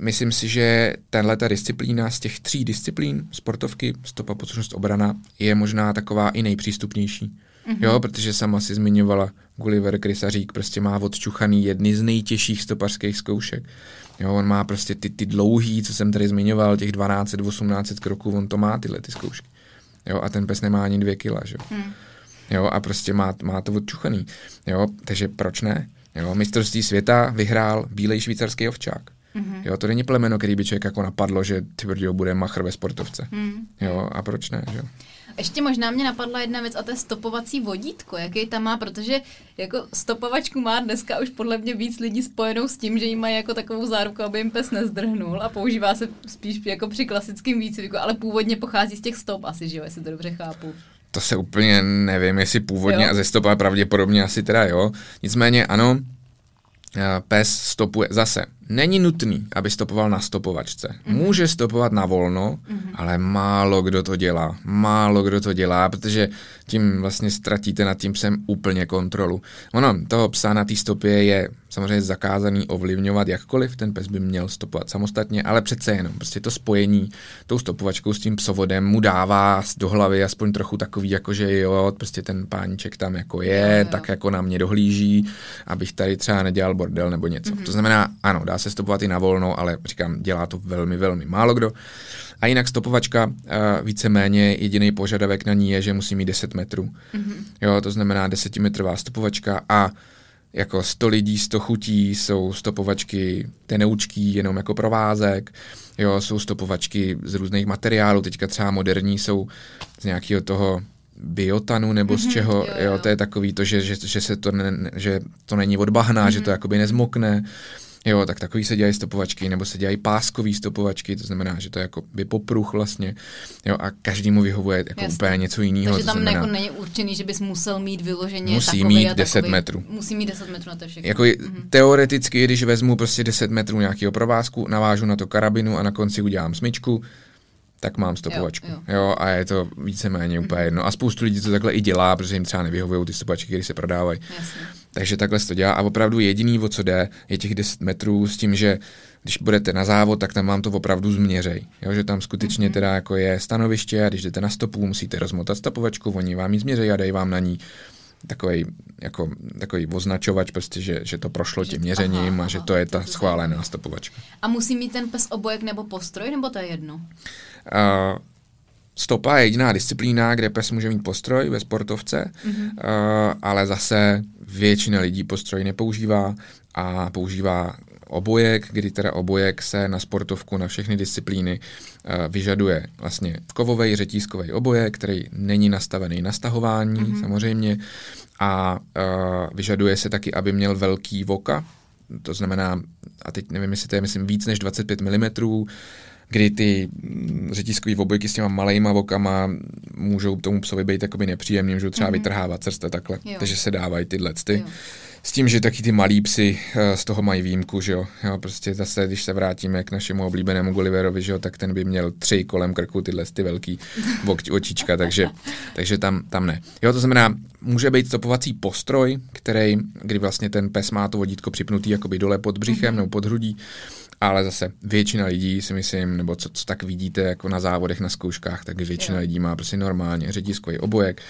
[SPEAKER 2] myslím si, že tenhle ta disciplína z těch tří disciplín, sportovky, stopa, potřebnost, obrana, je možná taková i nejpřístupnější. Mm-hmm. Jo, protože sama si zmiňovala Gulliver Krysařík, prostě má odčuchaný jedny z nejtěžších stopařských zkoušek. Jo, on má prostě ty, ty dlouhý, co jsem tady zmiňoval, těch 12, 18 kroků, on to má tyhle ty zkoušky. Jo, a ten pes nemá ani dvě kila, že jo. Mm. Jo, a prostě má, má to odčuchaný. Jo, takže proč ne? Jo, mistrovství světa vyhrál bílej švýcarský ovčák. Mm-hmm. Jo, to není plemeno, který by člověk jako napadlo, že ty bude machr ve sportovce. Mm. Jo, a proč ne, že
[SPEAKER 1] Ještě možná mě napadla jedna věc a to je stopovací vodítko, jaký tam má, protože jako stopovačku má dneska už podle mě víc lidí spojenou s tím, že jí mají jako takovou záruku, aby jim pes nezdrhnul a používá se spíš jako při klasickém výcviku, ale původně pochází z těch stop asi, že jo, jestli to dobře chápu.
[SPEAKER 2] To se úplně nevím, jestli původně jo. a ze stopa pravděpodobně asi teda jo. Nicméně ano, eh, pes stopuje zase Není nutný, aby stopoval na stopovačce. Mm-hmm. Může stopovat na volno, mm-hmm. ale málo kdo to dělá. Málo kdo to dělá, protože tím vlastně ztratíte nad tím psem úplně kontrolu. Ono, toho psa na té stopě je samozřejmě zakázaný ovlivňovat jakkoliv, ten pes by měl stopovat samostatně, ale přece jenom, prostě to spojení tou stopovačkou s tím psovodem mu dává do hlavy aspoň trochu takový, jako že jo, prostě ten páníček tam jako je, jo, jo. tak jako na mě dohlíží, abych tady třeba nedělal bordel nebo něco. Mm-hmm. To znamená, ano, dá se stopovat i na volno, ale říkám, dělá to velmi, velmi málo kdo. A jinak stopovačka, eh, víceméně jediný požadavek na ní je, že musí mít 10 metrů. Mm-hmm. Jo, to znamená 10-metrová stopovačka a jako 100 lidí, 100 chutí, jsou stopovačky tenoučký jenom jako provázek, jo, jsou stopovačky z různých materiálů, teďka třeba moderní jsou z nějakého toho biotanu nebo mm-hmm, z mhm, čeho, jo, jo. jo, to je takový to, že, že, že se to, ne, že to není od bahna, mm-hmm. že to mhm. jakoby nezmokne, Jo, tak takový se dělají stopovačky, nebo se dělají páskový stopovačky, to znamená, že to je jako by popruh vlastně, jo, a každému vyhovuje jako Jasně. úplně něco jiného.
[SPEAKER 1] Takže tam
[SPEAKER 2] znamená,
[SPEAKER 1] jako není určený, že bys musel mít vyloženě
[SPEAKER 2] Musí takový mít 10 takový, metrů.
[SPEAKER 1] Musí mít 10 metrů na to všechno.
[SPEAKER 2] Jako mm-hmm. teoreticky, když vezmu prostě 10 metrů nějakého provázku, navážu na to karabinu a na konci udělám smyčku, tak mám stopovačku. Jo, jo. jo a je to víceméně úplně jedno. A spoustu lidí to takhle i dělá, protože jim třeba nevyhovují ty stopovačky, které se prodávají. Jasně. Takže takhle se to dělá a opravdu jediný, o co jde, je těch 10 metrů s tím, že když budete na závod, tak tam vám to opravdu změřej. Jo, že tam skutečně mm-hmm. teda jako je stanoviště a když jdete na stopu, musíte rozmotat stopovačku, oni vám ji změřejí a dají vám na ní takový, jako, takový označovač, prostě, že, že to prošlo že, tím měřením aha, a že to je ta schválená stopovačka.
[SPEAKER 1] A musí mít ten pes obojek nebo postroj, nebo to je jedno? Uh,
[SPEAKER 2] Stopa je jediná disciplína, kde pes může mít postroj ve sportovce, mm-hmm. uh, ale zase většina lidí postroj nepoužívá a používá obojek, kdy teda obojek se na sportovku, na všechny disciplíny uh, vyžaduje vlastně kovový řetízkový obojek, který není nastavený na stahování mm-hmm. samozřejmě a uh, vyžaduje se taky, aby měl velký voka, to znamená, a teď nevím, jestli to je, myslím, víc než 25 mm, kdy ty mm, řetízkový obojky s těma malejma vokama můžou tomu psovi být jakoby nepříjemný, můžou třeba mm-hmm. vytrhávat srdce takhle, jo. takže se dávají tyhle ty. S tím, že taky ty malí psy uh, z toho mají výjimku, že jo. jo. Prostě zase, když se vrátíme k našemu oblíbenému Gulliverovi, že jo, tak ten by měl tři kolem krku tyhle ty velký očička, takže, takže tam, tam ne. Jo, to znamená, může být stopovací postroj, který, kdy vlastně ten pes má to vodítko připnutý jakoby dole pod břichem mm-hmm. nebo pod hrudí ale zase většina lidí si myslím, nebo co, co tak vidíte jako na závodech, na zkouškách, tak většina jo. lidí má prostě normálně řetiskový obojek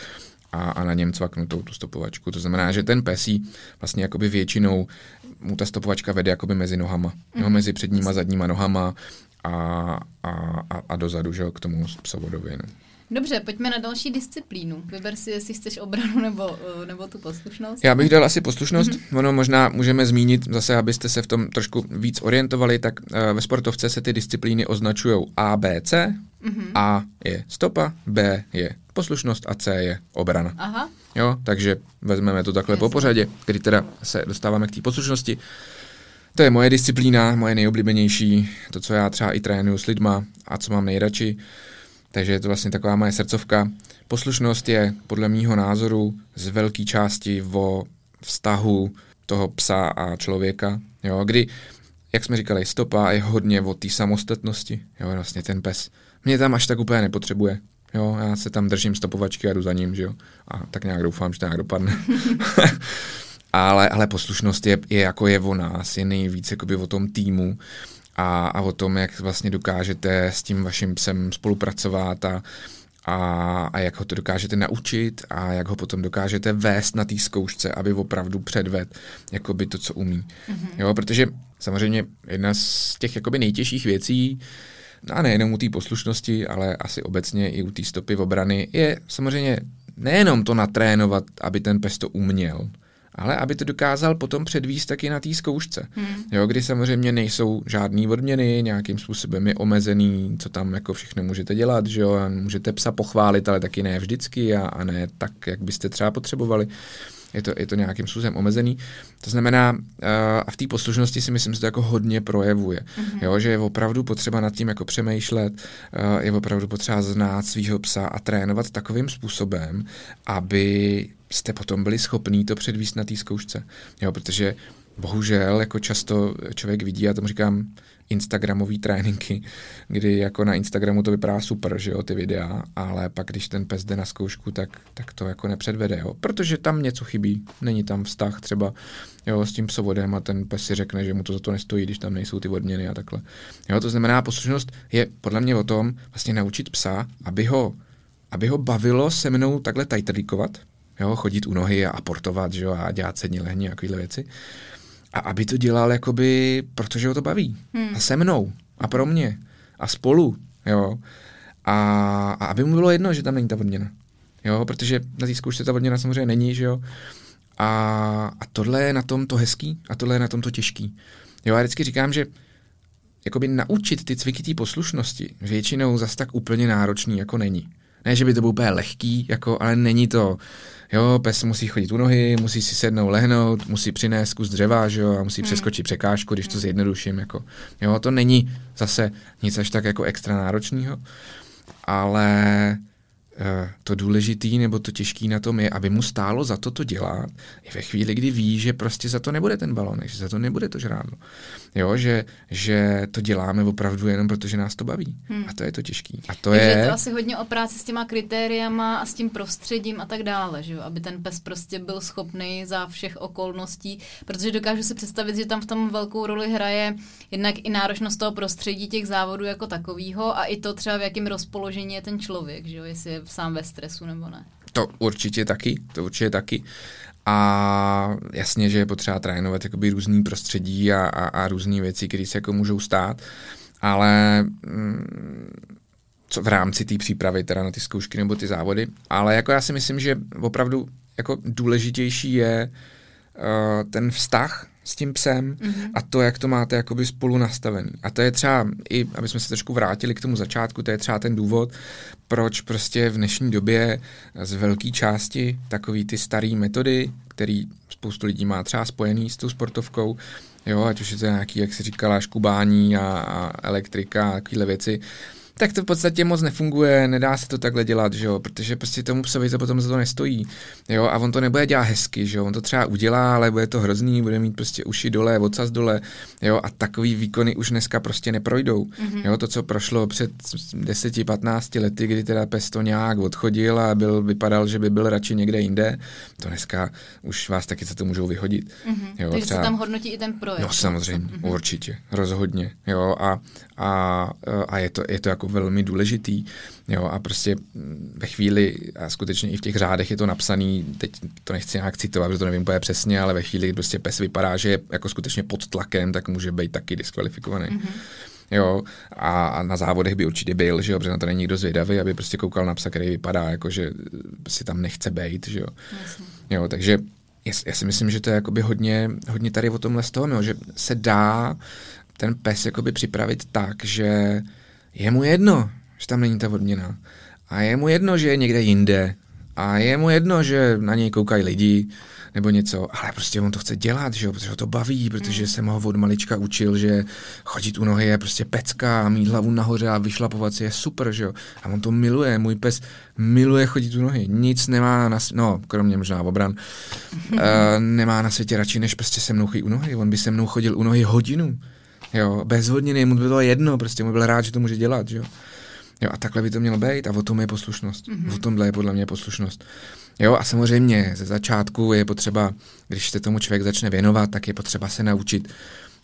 [SPEAKER 2] a, a na něm cvaknutou tu stopovačku. To znamená, že ten pesí vlastně jakoby většinou mu ta stopovačka vede jakoby mezi nohama, mm. jo, mezi předníma, zadníma nohama a, a, a, a dozadu, že jo, k tomu psovodovi. No.
[SPEAKER 1] Dobře, pojďme na další disciplínu. Vyber si, jestli chceš obranu nebo, eh, nebo tu poslušnost.
[SPEAKER 2] Já bych dal asi poslušnost. Mm-hmm. Ono možná můžeme zmínit, zase abyste se v tom trošku víc orientovali, tak uh, ve sportovce se ty disciplíny označují A, B, C. Mm-hmm. A je stopa, B je poslušnost a C je obrana.
[SPEAKER 1] Aha.
[SPEAKER 2] Jo, takže vezmeme to takhle Jasně. po pořadě, kdy teda se dostáváme k té poslušnosti. To je moje disciplína, moje nejoblíbenější, to, co já třeba i trénuju s lidma a co mám nejradši. Takže je to vlastně taková moje srdcovka. Poslušnost je podle mýho názoru z velké části o vztahu toho psa a člověka, jo, kdy, jak jsme říkali, stopa je hodně o té samostatnosti, jo, vlastně ten pes. Mě tam až tak úplně nepotřebuje, jo, já se tam držím stopovačky a jdu za ním, že jo, a tak nějak doufám, že to nějak dopadne. ale, ale poslušnost je, je jako je o nás, je nejvíc jakoby o tom týmu a, a o tom, jak vlastně dokážete s tím vaším psem spolupracovat a, a, a jak ho to dokážete naučit a jak ho potom dokážete vést na té zkoušce, aby opravdu předved jakoby to, co umí. Mm-hmm. Jo, protože samozřejmě jedna z těch jakoby nejtěžších věcí, no a nejenom u té poslušnosti, ale asi obecně i u té stopy v obrany, je samozřejmě nejenom to natrénovat, aby ten pes to uměl, ale aby to dokázal potom předvíst taky na té zkoušce. Hmm. Jo, kdy samozřejmě nejsou žádné odměny, nějakým způsobem je omezený, co tam jako všechno můžete dělat, že jo, a můžete psa pochválit, ale taky ne vždycky a, a ne tak, jak byste třeba potřebovali je to, je to nějakým způsobem omezený. To znamená, uh, a v té poslušnosti si myslím, že to jako hodně projevuje. Mm-hmm. Jo, že je opravdu potřeba nad tím jako přemýšlet, uh, je opravdu potřeba znát svého psa a trénovat takovým způsobem, aby jste potom byli schopní to předvíst na té zkoušce. Jo, protože bohužel jako často člověk vidí, já tomu říkám, Instagramové tréninky, kdy jako na Instagramu to vypadá super, že jo, ty videa, ale pak když ten pes jde na zkoušku, tak, tak to jako nepředvede, jo, protože tam něco chybí, není tam vztah třeba, jo, s tím psovodem a ten pes si řekne, že mu to za to nestojí, když tam nejsou ty odměny a takhle. Jo, to znamená, poslušnost je podle mě o tom vlastně naučit psa, aby ho, aby ho bavilo se mnou takhle tajtrlíkovat, jo, chodit u nohy a aportovat, že jo, a dělat sední lehni a takovéhle věci a aby to dělal jakoby, protože ho to baví. Hmm. A se mnou. A pro mě. A spolu. Jo. A, a aby mu bylo jedno, že tam není ta odměna. Jo, protože na té zkoušce ta odměna samozřejmě není, že jo. A, a tohle je na tom to hezký a tohle je na tom to těžký. Jo, já vždycky říkám, že jakoby naučit ty cviky té poslušnosti většinou zas tak úplně náročný jako není. Ne, že by to bylo úplně lehký, jako, ale není to Jo, pes musí chodit u nohy, musí si sednout, lehnout, musí přinést kus dřeva, že jo, a musí hmm. přeskočit překážku, když to zjednoduším, jako. Jo, to není zase nic až tak jako extra náročného, ale to důležitý nebo to těžký na tom je, aby mu stálo za to to dělat i ve chvíli, kdy ví, že prostě za to nebude ten balon, že za to nebude to žrádlo. Jo, že, že to děláme opravdu jenom protože nás to baví. Hmm. A to je to těžký. A to
[SPEAKER 1] Takže
[SPEAKER 2] je...
[SPEAKER 1] je to asi hodně o práci s těma kritériama a s tím prostředím a tak dále, že jo? aby ten pes prostě byl schopný za všech okolností, protože dokážu si představit, že tam v tom velkou roli hraje jednak i náročnost toho prostředí těch závodů jako takového a i to třeba v jakém rozpoložení je ten člověk, že jo? jestli je sám ve stresu nebo ne.
[SPEAKER 2] To určitě taky, to určitě taky. A jasně, že je potřeba trénovat jakoby různý prostředí a, a, a různé věci, které se jako můžou stát, ale mm, co v rámci té přípravy teda na ty zkoušky nebo ty závody, ale jako já si myslím, že opravdu jako důležitější je uh, ten vztah s tím psem mm-hmm. a to, jak to máte jakoby spolu nastavený. A to je třeba, i aby jsme se trošku vrátili k tomu začátku, to je třeba ten důvod, proč prostě v dnešní době z velké části takový ty staré metody, který spoustu lidí má třeba spojený s tou sportovkou, jo, ať už je to nějaký, jak se říkala, škubání a, a elektrika a takovéhle věci, tak to v podstatě moc nefunguje, nedá se to takhle dělat, že jo, protože prostě tomu psovi to potom za to nestojí, jo, a on to nebude dělat hezky, že jo, on to třeba udělá, ale bude to hrozný, bude mít prostě uši dole, ocas dole, jo, a takový výkony už dneska prostě neprojdou, mm-hmm. jo, to, co prošlo před 10-15 lety, kdy teda pes to nějak odchodil a byl, vypadal, že by byl radši někde jinde, to dneska už vás taky za to můžou vyhodit.
[SPEAKER 1] Mm-hmm. Jo, Takže třeba... se tam hodnotí i ten projekt.
[SPEAKER 2] No samozřejmě, mm-hmm. určitě, rozhodně, jo, a, a, a je, to, je to jako velmi důležitý. Jo, a prostě ve chvíli, a skutečně i v těch řádech je to napsaný, teď to nechci nějak citovat, protože to nevím úplně přesně, ale ve chvíli, kdy prostě pes vypadá, že je jako skutečně pod tlakem, tak může být taky diskvalifikovaný. Mm-hmm. Jo, a, a na závodech by určitě byl, že jo, protože na to není nikdo zvědavý, aby prostě koukal na psa, který vypadá, jako že si tam nechce být, že jo. Jasně. Jo, takže já si myslím, že to je jakoby hodně, hodně tady o tomhle z toho, no, že se dá ten pes jakoby připravit tak, že je mu jedno, že tam není ta odměna. A je mu jedno, že je někde jinde. A je mu jedno, že na něj koukají lidi nebo něco, ale prostě on to chce dělat, že jo, protože ho to baví, protože mm. jsem ho od malička učil, že chodit u nohy je prostě pecka a mít hlavu nahoře a vyšlapovat si je super, že jo. A on to miluje, můj pes miluje chodit u nohy, nic nemá na, no, kromě možná obran, uh, nemá na světě radši, než prostě se mnou chodit u nohy. On by se mnou chodil u nohy hodinu. Jo, bez hodiny, mu bylo jedno, prostě mu byl rád, že to může dělat, že jo. Jo, a takhle by to mělo být a o tom je poslušnost. Mm-hmm. O tomhle je podle mě poslušnost. Jo, a samozřejmě ze začátku je potřeba, když se tomu člověk začne věnovat, tak je potřeba se naučit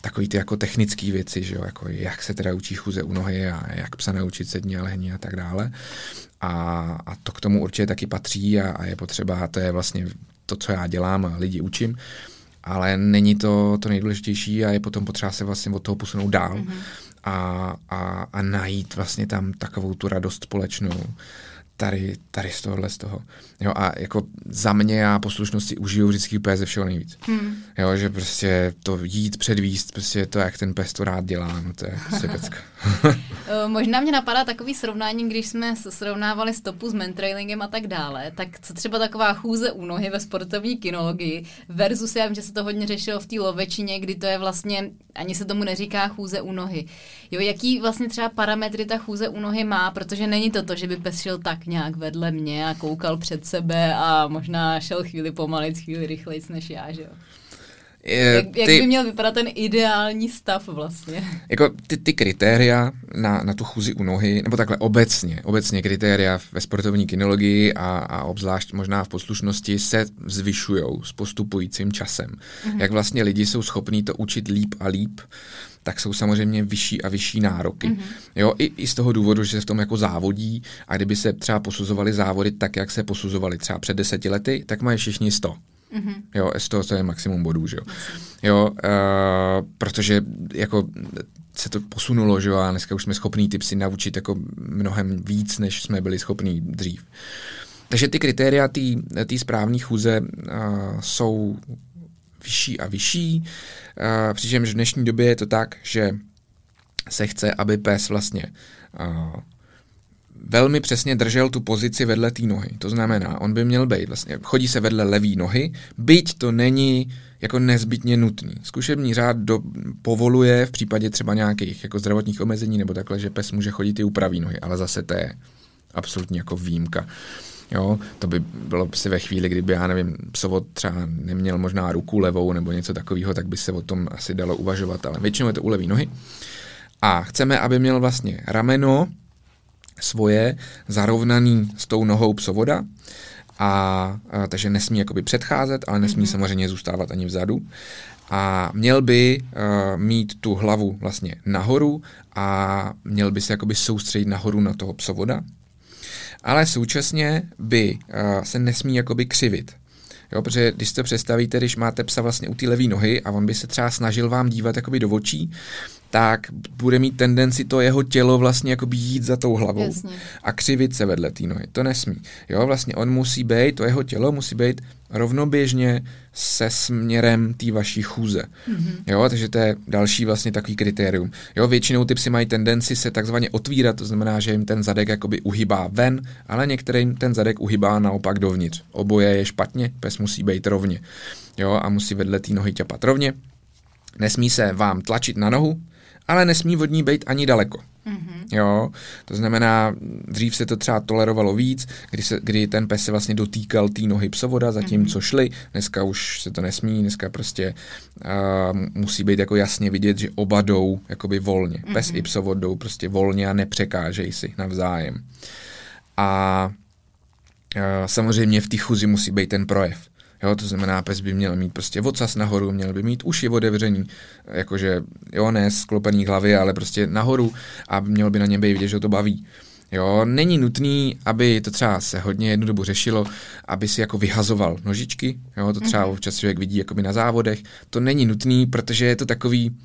[SPEAKER 2] takový ty jako technické věci, že jo, jako jak se teda učí chůze u nohy a jak psa naučit sední a lehní a tak dále. A, a to k tomu určitě taky patří a, a je potřeba, a to je vlastně to, co já dělám a lidi učím, ale není to to nejdůležitější a je potom potřeba se vlastně od toho posunout dál mm-hmm. a, a, a najít vlastně tam takovou tu radost společnou tady, tady z tohohle z toho. Jo, a jako za mě já poslušnosti užiju vždycky úplně ze všeho nejvíc. Hmm. Jo, že prostě to jít, předvíst, prostě to, jak ten pes to rád dělá, no to je prostě pecka.
[SPEAKER 1] Eh, možná mě napadá takový srovnání, když jsme srovnávali stopu s mentrailingem a tak dále, tak co třeba taková chůze u nohy ve sportovní kinologii versus, já vím, že se to hodně řešilo v té lovečině, kdy to je vlastně, ani se tomu neříká chůze u nohy. Jo, jaký vlastně třeba parametry ta chůze u nohy má, protože není to to, že by pes šel tak nějak vedle mě a koukal před sebe a možná šel chvíli pomalit, chvíli rychlejc než já, že jo? Jak, jak ty, by měl vypadat ten ideální stav vlastně?
[SPEAKER 2] Jako ty, ty kritéria na, na tu chůzi u nohy, nebo takhle obecně, obecně kritéria ve sportovní kinologii a, a obzvlášť možná v poslušnosti se zvyšují s postupujícím časem. Mm-hmm. Jak vlastně lidi jsou schopní to učit líp a líp, tak jsou samozřejmě vyšší a vyšší nároky. Mm-hmm. Jo, i, i z toho důvodu, že se v tom jako závodí a kdyby se třeba posuzovali závody tak, jak se posuzovali třeba před deseti lety, tak mají všichni 100. Mm-hmm. Jo, z toho to je maximum bodů, že jo. Jo, uh, protože jako se to posunulo, že jo, a dneska už jsme schopní ty psy naučit jako mnohem víc, než jsme byli schopní dřív. Takže ty kritéria té správné chůze uh, jsou vyšší a vyšší, uh, přičemž v dnešní době je to tak, že se chce, aby pes vlastně uh, velmi přesně držel tu pozici vedle té nohy. To znamená, on by měl být vlastně, chodí se vedle levý nohy, byť to není jako nezbytně nutný. Zkušební řád do, povoluje v případě třeba nějakých jako zdravotních omezení nebo takhle, že pes může chodit i u pravý nohy, ale zase to je absolutně jako výjimka. Jo, to by bylo si ve chvíli, kdyby, já nevím, psovod třeba neměl možná ruku levou nebo něco takového, tak by se o tom asi dalo uvažovat, ale většinou je to u levý nohy. A chceme, aby měl vlastně rameno svoje zarovnaný s tou nohou psovoda, a, a takže nesmí jakoby předcházet, ale nesmí mm-hmm. samozřejmě zůstávat ani vzadu. A měl by uh, mít tu hlavu vlastně nahoru a měl by se jakoby soustředit nahoru na toho psovoda. Ale současně by uh, se nesmí jakoby křivit. Jo, protože když si to představíte, když máte psa vlastně u té levé nohy a on by se třeba snažil vám dívat jakoby do očí, tak bude mít tendenci to jeho tělo vlastně jako jít za tou hlavou Jasně. a křivit se vedle té nohy. To nesmí. Jo, vlastně on musí být, to jeho tělo musí být rovnoběžně se směrem té vaší chůze. Mm-hmm. Jo, takže to je další vlastně takový kritérium. Jo, většinou ty psy mají tendenci se takzvaně otvírat, to znamená, že jim ten zadek jakoby uhybá ven, ale některým ten zadek uhybá naopak dovnitř. Oboje je špatně, pes musí být rovně. Jo, a musí vedle té nohy ťapat rovně. Nesmí se vám tlačit na nohu, ale nesmí od ní být ani daleko. Mm-hmm. Jo, to znamená, dřív se to třeba tolerovalo víc, kdy, se, kdy ten pes se vlastně dotýkal té nohy psovoda, zatímco mm-hmm. šli, dneska už se to nesmí, dneska prostě uh, musí být jako jasně vidět, že oba jdou jakoby volně. Mm-hmm. Pes i psovod jdou prostě volně a nepřekážej si navzájem. A uh, samozřejmě v té chuzi musí být ten projev. Jo, to znamená, pes by měl mít prostě ocas nahoru, měl by mít uši otevřený, jakože, jo, ne sklopený hlavy, ale prostě nahoru a měl by na něm být vidět, že ho to baví. Jo, není nutný, aby to třeba se hodně jednu dobu řešilo, aby si jako vyhazoval nožičky, jo, to třeba mm-hmm. občas člověk vidí jakoby na závodech, to není nutný, protože je to takový,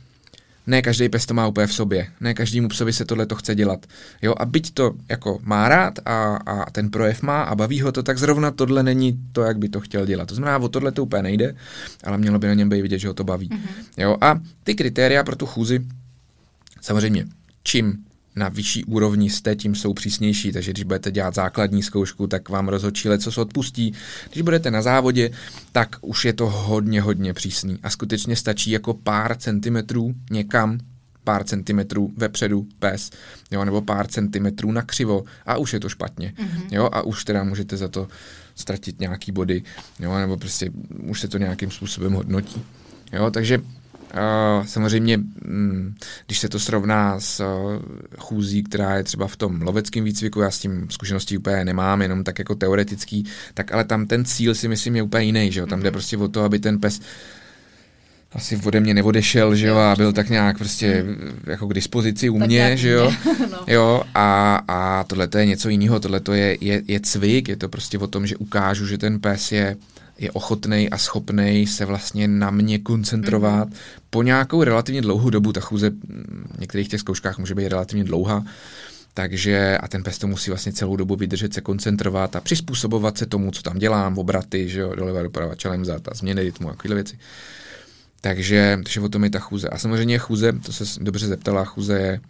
[SPEAKER 2] ne každý pes to má úplně v sobě, ne každému psovi se tohle to chce dělat. Jo, a byť to jako má rád a, a ten projev má a baví ho to, tak zrovna tohle není to, jak by to chtěl dělat. To znamená, o tohle to úplně nejde, ale mělo by na něm být vidět, že ho to baví. Mm-hmm. Jo, a ty kritéria pro tu chůzi, samozřejmě, čím na vyšší úrovni jste, tím jsou přísnější, takže když budete dělat základní zkoušku, tak vám rozhodčí co se odpustí. Když budete na závodě, tak už je to hodně, hodně přísný a skutečně stačí jako pár centimetrů někam, pár centimetrů vepředu pes, jo, nebo pár centimetrů na křivo a už je to špatně, mm-hmm. jo, a už teda můžete za to ztratit nějaký body, jo, nebo prostě už se to nějakým způsobem hodnotí. Jo, takže samozřejmě, mm, když se to srovná s uh, chůzí, která je třeba v tom loveckém výcviku, já s tím zkušeností úplně nemám, jenom tak jako teoretický, tak ale tam ten cíl si myslím je úplně jiný, že jo? Tam jde mhm. prostě o to, aby ten pes asi ode mě neodešel, že jo, a byl tak nějak prostě jako k dispozici u mě, že jo, no. jo, a, a tohle to je něco jiného, tohle to je, je, je cvik, je to prostě o tom, že ukážu, že ten pes je, je ochotný a schopný se vlastně na mě koncentrovat mm-hmm. po nějakou relativně dlouhou dobu. Ta chůze v některých těch zkouškách může být relativně dlouhá, takže a ten pes to musí vlastně celou dobu vydržet, se koncentrovat a přizpůsobovat se tomu, co tam dělám, obraty, že jo, doleva, doprava, čelem zad a změny rytmu a takovéhle věci. Takže, takže o tom je ta chůze. A samozřejmě chůze, to se dobře zeptala, chůze je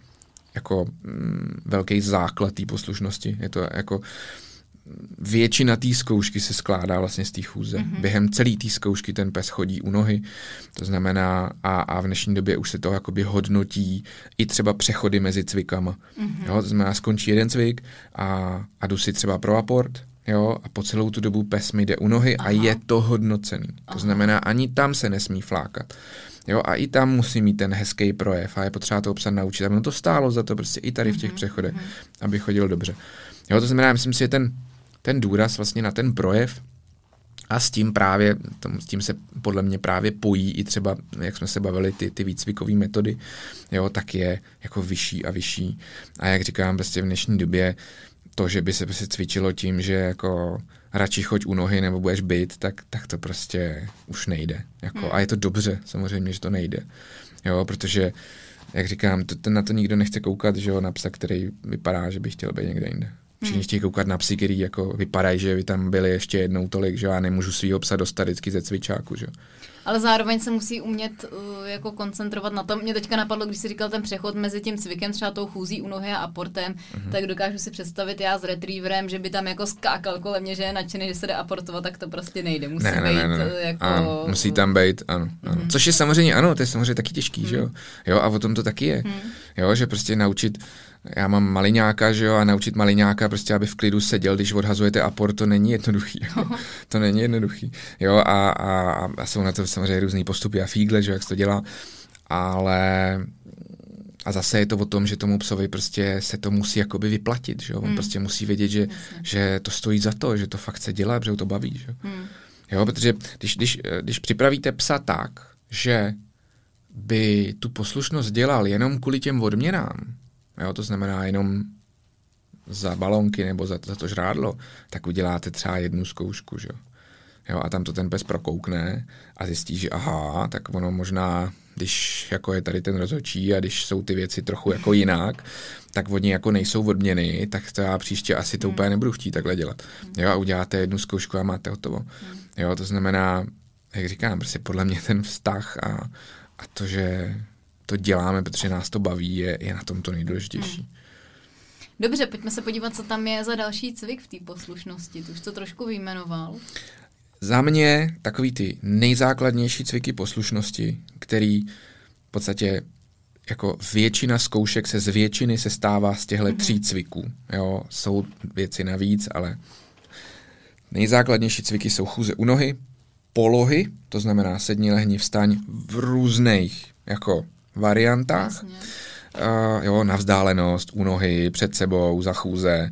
[SPEAKER 2] jako mm, velký základ té poslušnosti. Je to jako většina té zkoušky se skládá vlastně z té chůze. Mm-hmm. Během celé té zkoušky ten pes chodí u nohy, to znamená, a, a v dnešní době už se to jakoby hodnotí i třeba přechody mezi cvikama. Mm-hmm. Jo, to znamená, skončí jeden cvik a, a jdu si třeba pro aport, jo, a po celou tu dobu pes mi jde u nohy Aha. a je to hodnocený. To Aha. znamená, ani tam se nesmí flákat. Jo, a i tam musí mít ten hezký projev a je potřeba to obsat naučit. Aby to stálo za to prostě i tady v těch mm-hmm. přechodech, mm-hmm. aby chodil dobře. Jo, to znamená, myslím si, že ten ten důraz vlastně na ten projev a s tím právě, s tím se podle mě právě pojí i třeba, jak jsme se bavili, ty, ty výcvikové metody, jo, tak je jako vyšší a vyšší. A jak říkám, prostě v dnešní době to, že by se prostě cvičilo tím, že jako radši choď u nohy nebo budeš být, tak, tak to prostě už nejde. Jako, hmm. A je to dobře, samozřejmě, že to nejde. Jo, protože, jak říkám, to, na to nikdo nechce koukat, že jo, na psa, který vypadá, že by chtěl být někde jinde. Všichni hmm. chtějí koukat na psy, který jako vypadají, že by tam byli ještě jednou tolik, že já nemůžu svýho psa dostat vždycky ze cvičáku, že
[SPEAKER 1] ale zároveň se musí umět uh, jako koncentrovat na tom. Mě teďka napadlo, když si říkal ten přechod mezi tím cvikem, třeba tou chůzí u nohy a aportem, uh-huh. tak dokážu si představit já s retrieverem, že by tam jako skákal kolem mě, že je nadšený, že se jde aportovat, tak to prostě nejde. Musí ne, ne, být ne, ne. Uh, jako...
[SPEAKER 2] Ano, musí tam být, ano, ano. Uh-huh. Což je samozřejmě, ano, to je samozřejmě taky těžký, uh-huh. že jo. Jo, a o tom to taky je. Uh-huh. Jo, že prostě naučit já mám maliňáka, že jo, a naučit maliňáka prostě, aby v klidu seděl, když odhazujete aport, to není jednoduchý. Jako, to není jednoduchý. Jo, a, a, a jsou na to samozřejmě různý postupy a fígle, že jo, jak se to dělá, ale a zase je to o tom, že tomu psovi prostě se to musí jakoby vyplatit, že jo? On hmm. prostě musí vědět, že, že to stojí za to, že to fakt chce dělat, že ho to baví, že hmm. jo? protože když, když, když připravíte psa tak, že by tu poslušnost dělal jenom kvůli těm odměnám, jo, to znamená jenom za balonky nebo za, za to žrádlo, tak uděláte třeba jednu zkoušku, že jo. Jo, a tam to ten pes prokoukne a zjistí, že aha, tak ono možná, když jako je tady ten rozhodčí a když jsou ty věci trochu jako jinak, tak oni jako nejsou odměny, tak to já příště asi to hmm. úplně nebudu chtít takhle dělat. Jo, a uděláte jednu zkoušku a máte hotovo. Hmm. Jo, to znamená, jak říkám, prostě podle mě ten vztah a, a to, že to děláme, protože nás to baví, je, je na tom to nejdůležitější. Hmm.
[SPEAKER 1] Dobře, pojďme se podívat, co tam je za další cvik v té poslušnosti. Tu už to trošku vyjmenoval.
[SPEAKER 2] Za mě takový ty nejzákladnější cviky poslušnosti, který v podstatě jako většina zkoušek se z většiny se stává z těchto mm-hmm. tří cviků. Jo, jsou věci navíc, ale nejzákladnější cviky jsou chůze u nohy, polohy, to znamená sedni, lehni, vstaň v různých jako variantách. Uh, jo, na vzdálenost, u nohy, před sebou, za chůze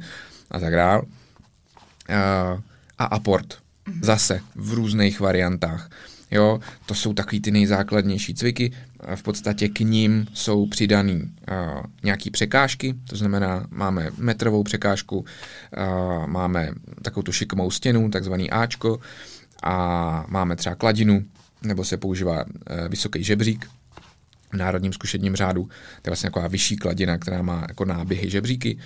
[SPEAKER 2] a tak dále. Uh, a aport. Mm-hmm. Zase v různých variantách. Jo, to jsou takový ty nejzákladnější cviky. V podstatě k ním jsou přidaný uh, nějaký překážky, to znamená, máme metrovou překážku, uh, máme takovou tu šikovou stěnu, takzvaný Ačko, a máme třeba kladinu, nebo se používá uh, vysoký žebřík, v Národním zkušebním řádu. To je vlastně taková vyšší kladina, která má jako náběhy žebříky.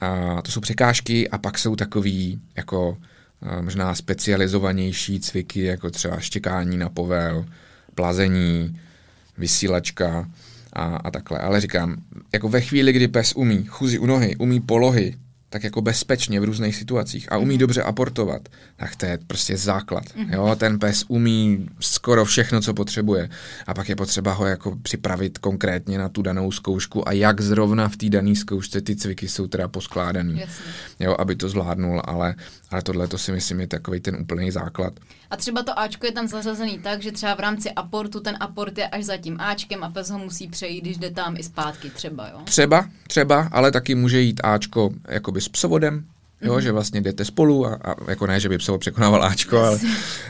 [SPEAKER 2] A to jsou překážky a pak jsou takový jako možná specializovanější cviky, jako třeba štěkání na povel, plazení, vysílačka a, a takhle. Ale říkám, jako ve chvíli, kdy pes umí chůzi u nohy, umí polohy, tak jako bezpečně v různých situacích a umí mm-hmm. dobře aportovat, tak to je prostě základ. Mm-hmm. Jo, ten pes umí skoro všechno, co potřebuje. A pak je potřeba ho jako připravit konkrétně na tu danou zkoušku a jak zrovna v té dané zkoušce ty cviky jsou teda poskládaný. Jo, aby to zvládnul, ale, ale tohle to si myslím je takový ten úplný základ.
[SPEAKER 1] A třeba to Ačko je tam zařazený tak, že třeba v rámci aportu ten aport je až za tím Ačkem a pes ho musí přejít, když jde tam i zpátky třeba, jo?
[SPEAKER 2] Třeba, třeba, ale taky může jít Ačko jakoby s psovodem, jo, mm. že vlastně jdete spolu a, a jako ne, že by psovo překonával Ačko, ale,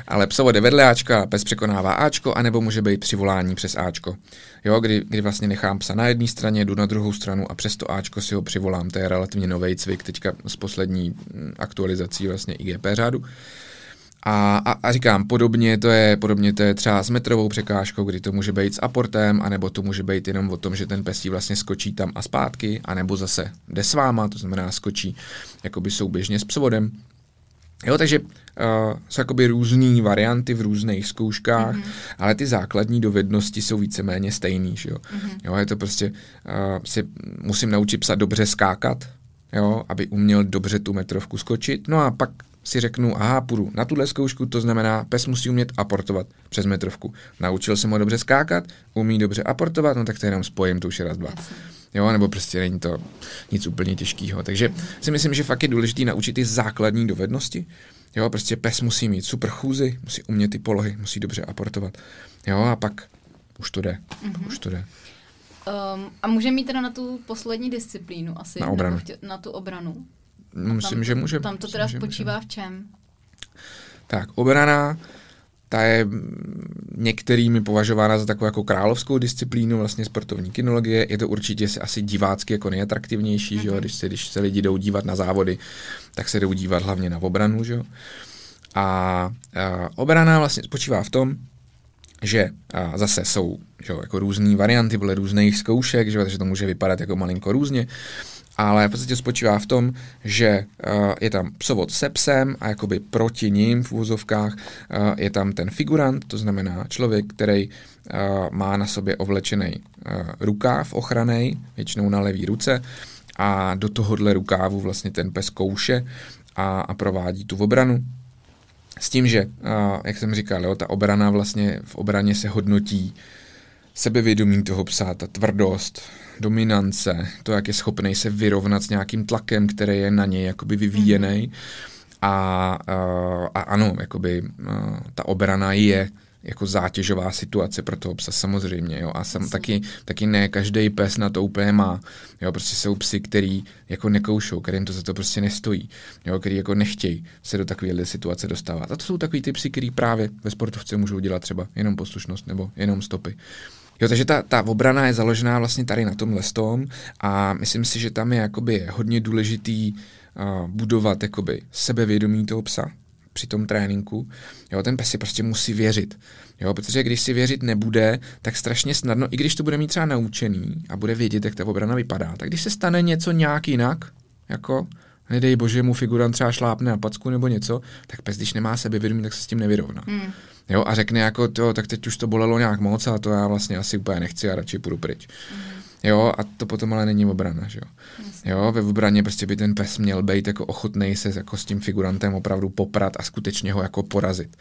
[SPEAKER 2] ale psovo jde vedle Ačka a pes překonává Ačko, anebo může být přivolání přes Ačko. Jo, kdy, kdy vlastně nechám psa na jedné straně, jdu na druhou stranu a přes to Ačko si ho přivolám. To je relativně nový cvik teďka s poslední mm, aktualizací vlastně IGP řádu. A, a, a říkám, podobně to, je, podobně to je třeba s metrovou překážkou, kdy to může být s aportem, anebo to může být jenom o tom, že ten pes vlastně skočí tam a zpátky, anebo zase jde s váma, to znamená skočí jakoby souběžně s psovodem. Jo, takže uh, jsou jakoby různé varianty v různých zkouškách, mm-hmm. ale ty základní dovednosti jsou víceméně stejný, že jo. Mm-hmm. jo je to prostě, uh, si musím naučit psa dobře skákat, jo, aby uměl dobře tu metrovku skočit, no a pak si řeknu, aha, půjdu na tuhle zkoušku, to znamená, pes musí umět aportovat přes metrovku. Naučil jsem ho dobře skákat, umí dobře aportovat, no tak to jenom spojím, to už je raz, dva. Jo, nebo prostě není to nic úplně těžkého. Takže si myslím, že fakt je důležité naučit ty základní dovednosti. Jo, prostě pes musí mít super chůzy, musí umět ty polohy, musí dobře aportovat. Jo, a pak už to jde. Mm-hmm. Už to jde.
[SPEAKER 1] Um, a může mít teda na tu poslední disciplínu asi?
[SPEAKER 2] Na obranu.
[SPEAKER 1] Na tu obranu.
[SPEAKER 2] Myslím,
[SPEAKER 1] tam,
[SPEAKER 2] že může.
[SPEAKER 1] Tam to teda spočívá v čem?
[SPEAKER 2] Tak, obrana, ta je některými považována za takovou jako královskou disciplínu vlastně sportovní kinologie. Je to určitě asi divácky jako nejatraktivnější, mm-hmm. že jo? Mhm. Když, se, když se lidi jdou dívat na závody, tak se jdou dívat hlavně na obranu, že jo? A, a obrana vlastně spočívá v tom, že a zase jsou že jo, jako různé varianty, byly různých zkoušek, že jo, takže to může vypadat jako malinko různě, ale v podstatě spočívá v tom, že uh, je tam psovod se psem a jakoby proti ním v úvozovkách uh, je tam ten figurant, to znamená člověk, který uh, má na sobě ovlečený uh, rukáv ochranej, většinou na levý ruce a do tohohle rukávu vlastně ten pes kouše a, a provádí tu obranu. S tím, že, uh, jak jsem říkal, jo, ta obrana vlastně v obraně se hodnotí sebevědomí toho psa, ta tvrdost, dominance, to, jak je schopný se vyrovnat s nějakým tlakem, který je na něj jakoby vyvíjený. Mm. A, a, ano, jakoby ta obrana je jako zátěžová situace pro toho psa samozřejmě, jo, a sam, taky, taky ne každý pes na to úplně má, jo, prostě jsou psy, který jako nekoušou, kterým to za to prostě nestojí, jo, který jako nechtějí se do takovéhle situace dostávat. A to jsou takový ty psy, který právě ve sportovce můžou dělat třeba jenom poslušnost nebo jenom stopy. Jo, takže ta, ta obrana je založená vlastně tady na tom a myslím si, že tam je jakoby hodně důležitý uh, budovat jakoby sebevědomí toho psa při tom tréninku. Jo, ten pes si prostě musí věřit. Jo, protože když si věřit nebude, tak strašně snadno, i když to bude mít třeba naučený a bude vědět, jak ta obrana vypadá, tak když se stane něco nějak jinak, jako nedej bože mu figurant třeba šlápne na packu nebo něco, tak pes, když nemá sebevědomí, tak se s tím nevyrovná. Hmm. Jo, a řekne jako, to, tak teď už to bolelo nějak moc a to já vlastně asi úplně nechci a radši půjdu pryč. Mm. Jo, a to potom ale není obrana, že jo. Jo, ve obraně prostě by ten pes měl být jako ochotný se jako s tím figurantem opravdu poprat a skutečně ho jako porazit.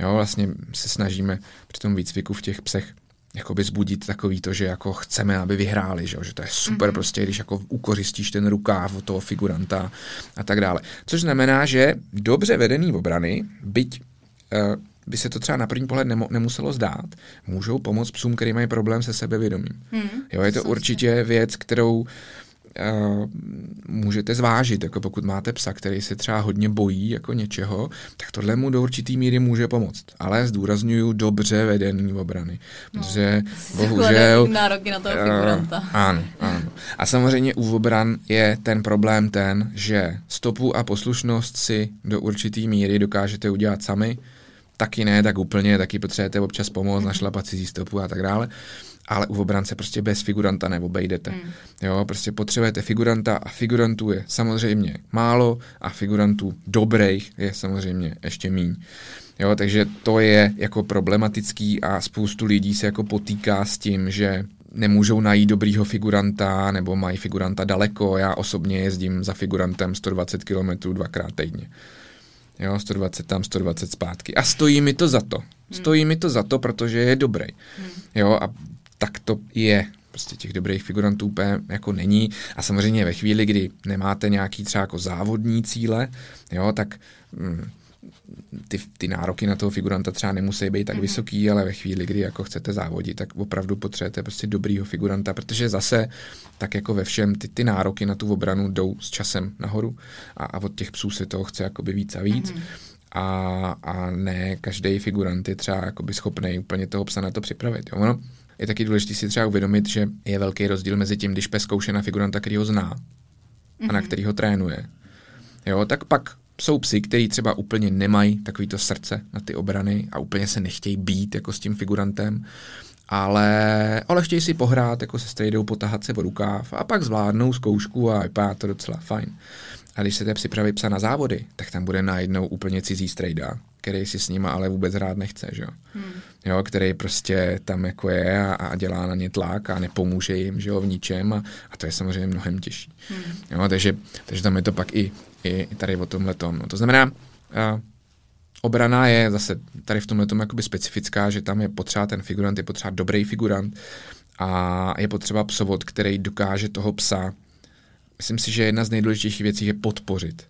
[SPEAKER 2] Jo, vlastně se snažíme při tom výcviku v těch psech jakoby zbudit takový to, že jako chceme, aby vyhráli, že, že to je super mm-hmm. prostě, když jako ukořistíš ten rukáv od toho figuranta a tak dále. Což znamená, že dobře vedený obrany, byť uh, by se to třeba na první pohled nemo, nemuselo zdát, můžou pomoct psům, který mají problém se sebevědomím. Hmm, jo, je to určitě věc, kterou Uh, můžete zvážit, jako pokud máte psa, který se třeba hodně bojí jako něčeho, tak tohle mu do určitý míry může pomoct. Ale zdůraznuju dobře vedený obrany. No, protože bohužel...
[SPEAKER 1] Nároky na toho figuranta.
[SPEAKER 2] Uh, ano, ano. A samozřejmě u obran je ten problém ten, že stopu a poslušnost si do určitý míry dokážete udělat sami, taky ne, tak úplně, taky potřebujete občas pomoct, mm-hmm. našlapat si stopu a tak dále. Ale u obrance prostě bez figuranta neobejdete. Mm. Jo, prostě potřebujete figuranta a figurantů je samozřejmě málo a figurantů dobrých je samozřejmě ještě míň. Jo, takže to je jako problematický a spoustu lidí se jako potýká s tím, že nemůžou najít dobrýho figuranta nebo mají figuranta daleko. Já osobně jezdím za figurantem 120 km dvakrát týdně. Jo, 120 tam, 120 zpátky. A stojí mi to za to. Hmm. Stojí mi to za to, protože je dobrý. Hmm. Jo, a tak to je. Prostě těch dobrých figurantů úplně jako není. A samozřejmě ve chvíli, kdy nemáte nějaký třeba jako závodní cíle, jo, tak mm, ty, ty nároky na toho figuranta třeba nemusí být tak mm-hmm. vysoký, ale ve chvíli, kdy jako chcete závodit, tak opravdu potřebujete prostě dobrýho figuranta, protože zase, tak jako ve všem, ty, ty nároky na tu obranu jdou s časem nahoru a, a od těch psů se toho chce jakoby víc a víc. Mm-hmm. A, a ne každý figurant je třeba jakoby schopný úplně toho psa na to připravit. Jo? Ono je taky důležité si třeba uvědomit, že je velký rozdíl mezi tím, když pes zkouše na figuranta, který ho zná mm-hmm. a na mhm. který ho trénuje. Jo, tak pak jsou psi, kteří třeba úplně nemají takovýto srdce na ty obrany a úplně se nechtějí být jako s tím figurantem, ale, ale chtějí si pohrát jako se strejdou, potahat se v rukáv a pak zvládnou zkoušku a vypadá to docela fajn. A když se připraví psa na závody, tak tam bude najednou úplně cizí strejda, který si s nima ale vůbec rád nechce, že? Hmm. jo? který prostě tam jako je a, a dělá na ně tlak a nepomůže jim že jo, v ničem a, a to je samozřejmě mnohem těžší. Hmm. Jo? Takže, takže tam je to pak i, i tady o tomhle tom. No, to znamená, uh, obrana je zase tady v tomhle tom jakoby specifická, že tam je potřeba ten figurant, je potřeba dobrý figurant a je potřeba psovod, který dokáže toho psa myslím si, že jedna z nejdůležitějších věcí je podpořit.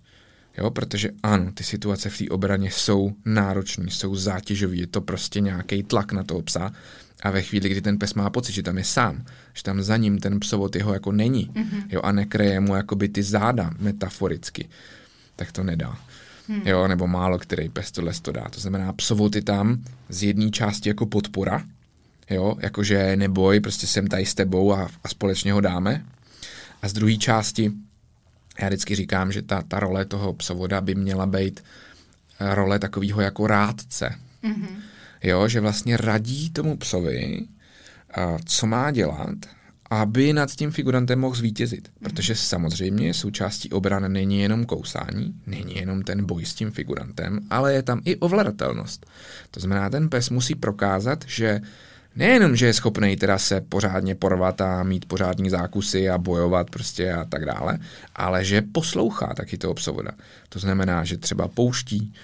[SPEAKER 2] Jo, protože ano, ty situace v té obraně jsou náročné, jsou zátěžové, je to prostě nějaký tlak na toho psa a ve chvíli, kdy ten pes má pocit, že tam je sám, že tam za ním ten psovod jeho jako není, mm-hmm. jo, a nekreje mu jakoby ty záda metaforicky, tak to nedá. Hmm. Jo, nebo málo který pes tohle to dá. To znamená, psovod je tam z jedné části jako podpora, jo, jakože neboj, prostě jsem tady s tebou a, a společně ho dáme, a z druhé části, já vždycky říkám, že ta, ta role toho psovoda by měla být role takového jako rádce. Mm-hmm. Jo, že vlastně radí tomu psovi, co má dělat, aby nad tím figurantem mohl zvítězit. Mm-hmm. Protože samozřejmě součástí obrany není jenom kousání, není jenom ten boj s tím figurantem, ale je tam i ovladatelnost. To znamená, ten pes musí prokázat, že nejenom, že je schopný teda se pořádně porvat a mít pořádní zákusy a bojovat prostě a tak dále, ale že poslouchá taky toho psovoda. To znamená, že třeba pouští,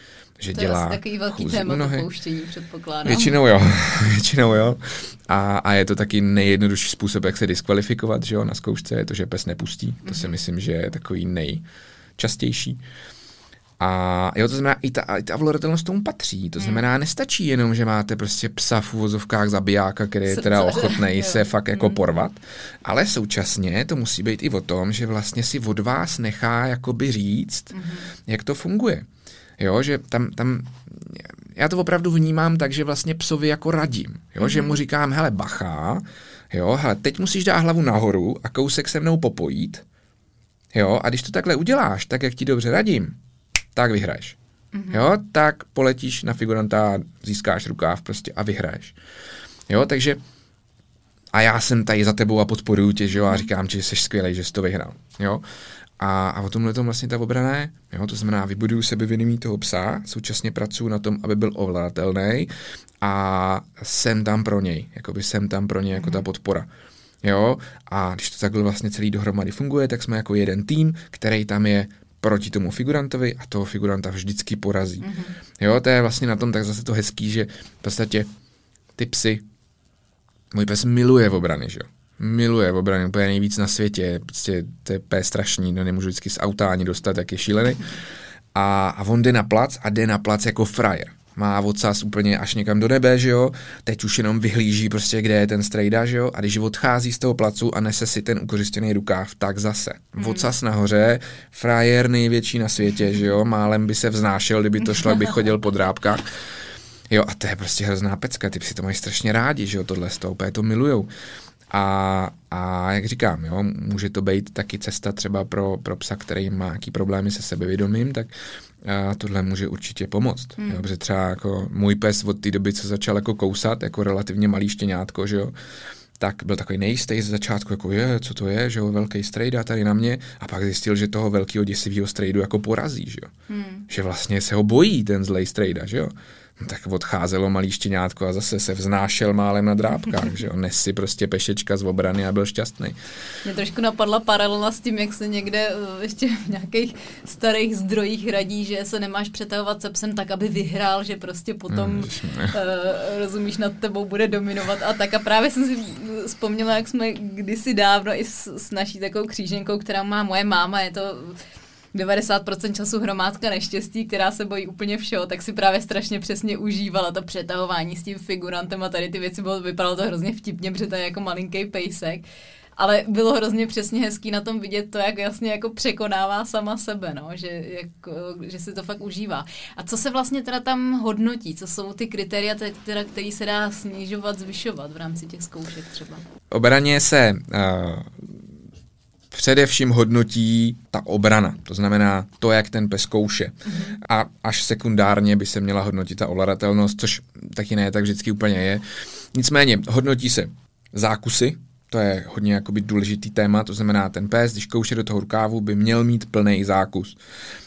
[SPEAKER 2] že
[SPEAKER 1] to
[SPEAKER 2] dělá...
[SPEAKER 1] Je takový velký téma, nohy. to pouštění, předpokládám.
[SPEAKER 2] Většinou jo, většinou jo. A, a je to taky nejjednodušší způsob, jak se diskvalifikovat, že jo, na zkoušce, je to, že pes nepustí. To si mhm. myslím, že je takový nejčastější. A jo, to znamená, i ta, i ta vlorodatelnost tomu patří. To hmm. znamená, nestačí jenom, že máte prostě psa v úvozovkách zabijáka, který je teda ochotný se fakt jako hmm. porvat, ale současně to musí být i o tom, že vlastně si od vás nechá jakoby říct, hmm. jak to funguje. Jo, že tam, tam já to opravdu vnímám tak, že vlastně psovi jako radím. Jo, mm-hmm. že mu hmm. říkám, hele, bacha, jo, hele, teď musíš dát hlavu nahoru a kousek se mnou popojít, jo, a když to takhle uděláš, tak jak ti dobře radím, tak vyhraješ. Mm-hmm. Jo, tak poletíš na figuranta, získáš rukáv prostě a vyhraješ. Jo, takže a já jsem tady za tebou a podporuju tě, že jo, a říkám ti, že jsi skvělý, že jsi to vyhrál. Jo. A, a o tomhle tom vlastně ta obrana je. Jo, to znamená, vybuduju sebevědomí toho psa, současně pracuji na tom, aby byl ovladatelný a jsem tam pro něj, jakoby jsem tam pro něj jako ta mhm. podpora. Jo, a když to takhle vlastně celý dohromady funguje, tak jsme jako jeden tým, který tam je proti tomu figurantovi a toho figuranta vždycky porazí. Mm-hmm. Jo, to je vlastně na tom tak zase to hezký, že v podstatě ty psy, můj pes miluje v obrany, že jo. Miluje v obrany úplně nejvíc na světě, prostě to je úplně strašný, no nemůžu vždycky z auta ani dostat, jak je šílený. A, a on jde na plac a jde na plac jako frajer má odsaz úplně až někam do nebe, že jo, teď už jenom vyhlíží prostě, kde je ten strejda, že jo, a když odchází z toho placu a nese si ten ukořistěný rukáv, tak zase. Hmm. Odsaz nahoře, frajer největší na světě, že jo, málem by se vznášel, kdyby to šlo, by chodil po drábkách. Jo, a to je prostě hrozná pecka, ty si to mají strašně rádi, že jo, tohle z toho, úplně to milujou. A, a jak říkám, jo, může to být taky cesta třeba pro, pro psa, který má nějaký problémy se sebevědomím, tak a tohle může určitě pomoct. Hmm. Jo, protože třeba jako můj pes od té doby, co začal jako kousat, jako relativně malý štěňátko, že jo, tak byl takový nejistý z začátku, jako je, co to je, že jo, velký strejda tady na mě a pak zjistil, že toho velkého děsivého strejdu jako porazí, že jo. Hmm. Že vlastně se ho bojí ten zlej strejda, že jo. Tak odcházelo malý štěňátko a zase se vznášel málem na drápkách, že on nesi prostě pešečka z obrany a byl šťastný.
[SPEAKER 1] Mě trošku napadla paralela s tím, jak se někde eh, ještě v nějakých starých zdrojích radí, že se nemáš přetahovat se psem tak, aby vyhrál, že prostě potom, hmm, uh, rozumíš, nad tebou bude dominovat a tak. A právě jsem si vzpomněla, jak jsme kdysi dávno i s, s naší takovou kříženkou, která má moje máma, je to 90% času hromádka neštěstí, která se bojí úplně všeho, tak si právě strašně přesně užívala to přetahování s tím figurantem a tady ty věci bylo, vypadalo to hrozně vtipně, protože to je jako malinký pejsek ale bylo hrozně přesně hezký na tom vidět to, jak jasně jako překonává sama sebe, no, že, jako, že si to fakt užívá. A co se vlastně teda tam hodnotí? Co jsou ty kritéria, teda, který se dá snižovat, zvyšovat v rámci těch zkoušek třeba?
[SPEAKER 2] Obraně se uh, především hodnotí ta obrana, to znamená to, jak ten pes kouše. Mm-hmm. A až sekundárně by se měla hodnotit ta ovladatelnost, což taky ne tak vždycky úplně je. Nicméně hodnotí se zákusy, to je hodně jakoby důležitý téma, to znamená, ten pes, když kouše do toho rukávu, by měl mít plný zákus.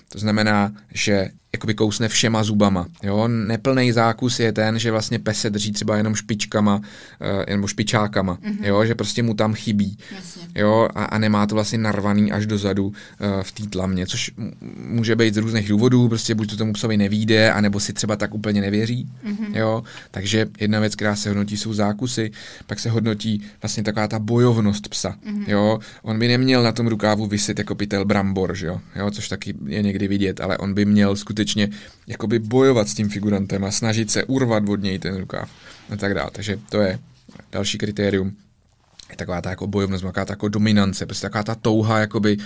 [SPEAKER 2] To znamená, že jakoby kousne všema zubama. Jo? Neplný zákus je ten, že vlastně pes se drží třeba jenom špičkama, uh, nebo špičákama, mm-hmm. jo? že prostě mu tam chybí. Jo? A, a nemá to vlastně narvaný až dozadu uh, v té tlamě, což může být z různých důvodů, prostě buď to tomu psovi nevíde, anebo si třeba tak úplně nevěří. Mm-hmm. Jo? Takže jedna věc, která se hodnotí, jsou zákusy, pak se hodnotí vlastně taková ta bojovnost psa. Mm-hmm. Jo? On by neměl na tom rukávu vysit jako pytel brambor, že jo? Jo? což taky je někdy vidět, ale on by měl skutečně skutečně jakoby bojovat s tím figurantem a snažit se urvat od něj ten rukáv a tak dále. Takže to je další kritérium. Je taková ta jako bojovnost, taková ta jako dominance, prostě taková ta touha jakoby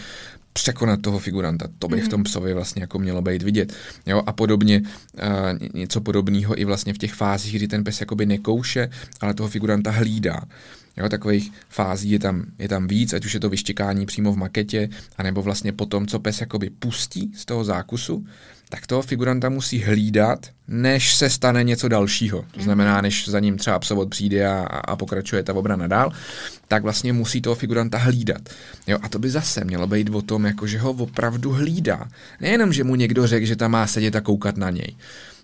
[SPEAKER 2] překonat toho figuranta. To by mm-hmm. v tom psovi vlastně jako mělo být vidět. Jo, a podobně uh, něco podobného i vlastně v těch fázích, kdy ten pes jakoby nekouše, ale toho figuranta hlídá. Jo, takových fází je tam, je tam víc, ať už je to vyštěkání přímo v maketě, anebo vlastně potom, co pes jakoby pustí z toho zákusu, tak toho figuranta musí hlídat, než se stane něco dalšího. To znamená, mhm. než za ním třeba psovod přijde a, a pokračuje ta obrana dál, tak vlastně musí toho figuranta hlídat. Jo, a to by zase mělo být o tom, jako že ho opravdu hlídá. Nejenom, že mu někdo řekl, že tam má sedět a koukat na něj.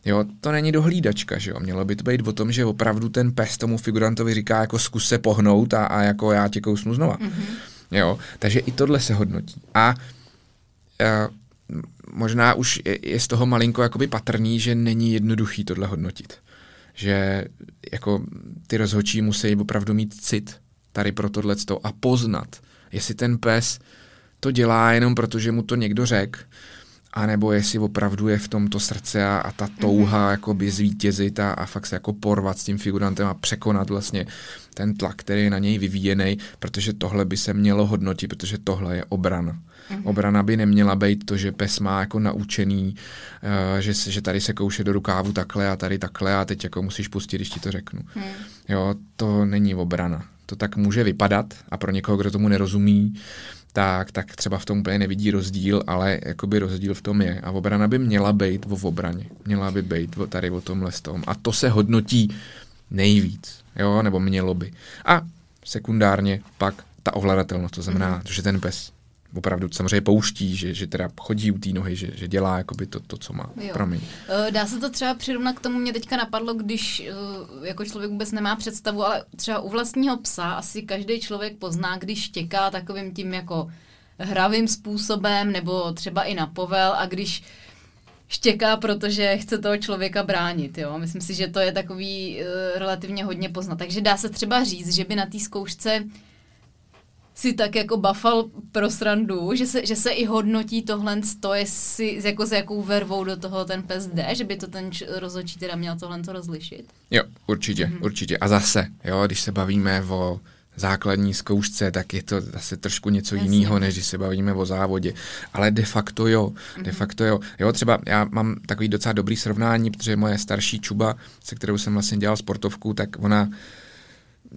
[SPEAKER 2] Jo, to není dohlídačka, že jo. Mělo by to být o tom, že opravdu ten pes tomu figurantovi říká, jako zkus se pohnout a, a jako já tě kousnu znova. Mm-hmm. Jo, takže i tohle se hodnotí. A uh, možná už je, je z toho malinko jakoby patrný, že není jednoduchý tohle hodnotit. Že jako ty rozhodčí musí opravdu mít cit tady pro tohle a poznat, jestli ten pes to dělá jenom proto, že mu to někdo řekl, anebo jestli opravdu je v tomto srdce a, a ta touha mm-hmm. jakoby zvítězit a, a fakt se jako porvat s tím figurantem a překonat vlastně ten tlak, který je na něj vyvíjený, protože tohle by se mělo hodnotit, protože tohle je obrana. Mm-hmm. Obrana by neměla být to, že pes má jako naučený, uh, že, že tady se kouše do rukávu takhle a tady takhle a teď jako musíš pustit, když ti to řeknu. Mm. Jo, to není obrana. To tak může vypadat a pro někoho, kdo tomu nerozumí, tak, tak třeba v tom úplně nevidí rozdíl, ale jakoby rozdíl v tom je. A obrana by měla být o obraně. Měla by být tady o tomhle tom. A to se hodnotí nejvíc, jo, nebo mělo by. A sekundárně pak ta ovladatelnost, to znamená, mm-hmm. že ten pes opravdu samozřejmě pouští, že, že teda chodí u té nohy, že, že dělá jakoby to, to, co má. Jo. Promiň.
[SPEAKER 1] Eh, dá se to třeba přirovnat k tomu, mě teďka napadlo, když eh, jako člověk vůbec nemá představu, ale třeba u vlastního psa asi každý člověk pozná, když štěká takovým tím jako hravým způsobem, nebo třeba i na povel a když štěká, protože chce toho člověka bránit. Jo? Myslím si, že to je takový uh, relativně hodně poznat. Takže dá se třeba říct, že by na té zkoušce si tak jako bafal pro srandu, že se, že se i hodnotí tohle, to jestli, jako s jakou vervou do toho ten pes jde, že by to ten rozhodčí teda měl tohle to rozlišit?
[SPEAKER 2] Jo, určitě, mm-hmm. určitě. A zase, jo, když se bavíme o základní zkoušce, tak je to zase trošku něco jiného, než když se bavíme o závodě. Ale de facto jo, de facto jo. Jo, třeba já mám takový docela dobrý srovnání, protože moje starší čuba, se kterou jsem vlastně dělal sportovku, tak ona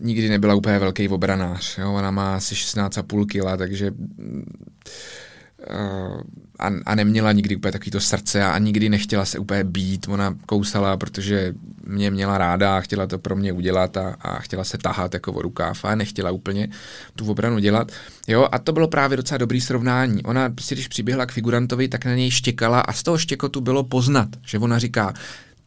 [SPEAKER 2] nikdy nebyla úplně velký obranář. Jo? Ona má asi 16,5 kg, takže uh, a, a neměla nikdy úplně takový srdce a nikdy nechtěla se úplně být. Ona kousala, protože mě měla ráda a chtěla to pro mě udělat a, a chtěla se tahat jako o rukáv a nechtěla úplně tu obranu dělat. Jo, a to bylo právě docela dobrý srovnání. Ona, prostě, když přiběhla k figurantovi, tak na něj štěkala a z toho štěkotu bylo poznat, že ona říká,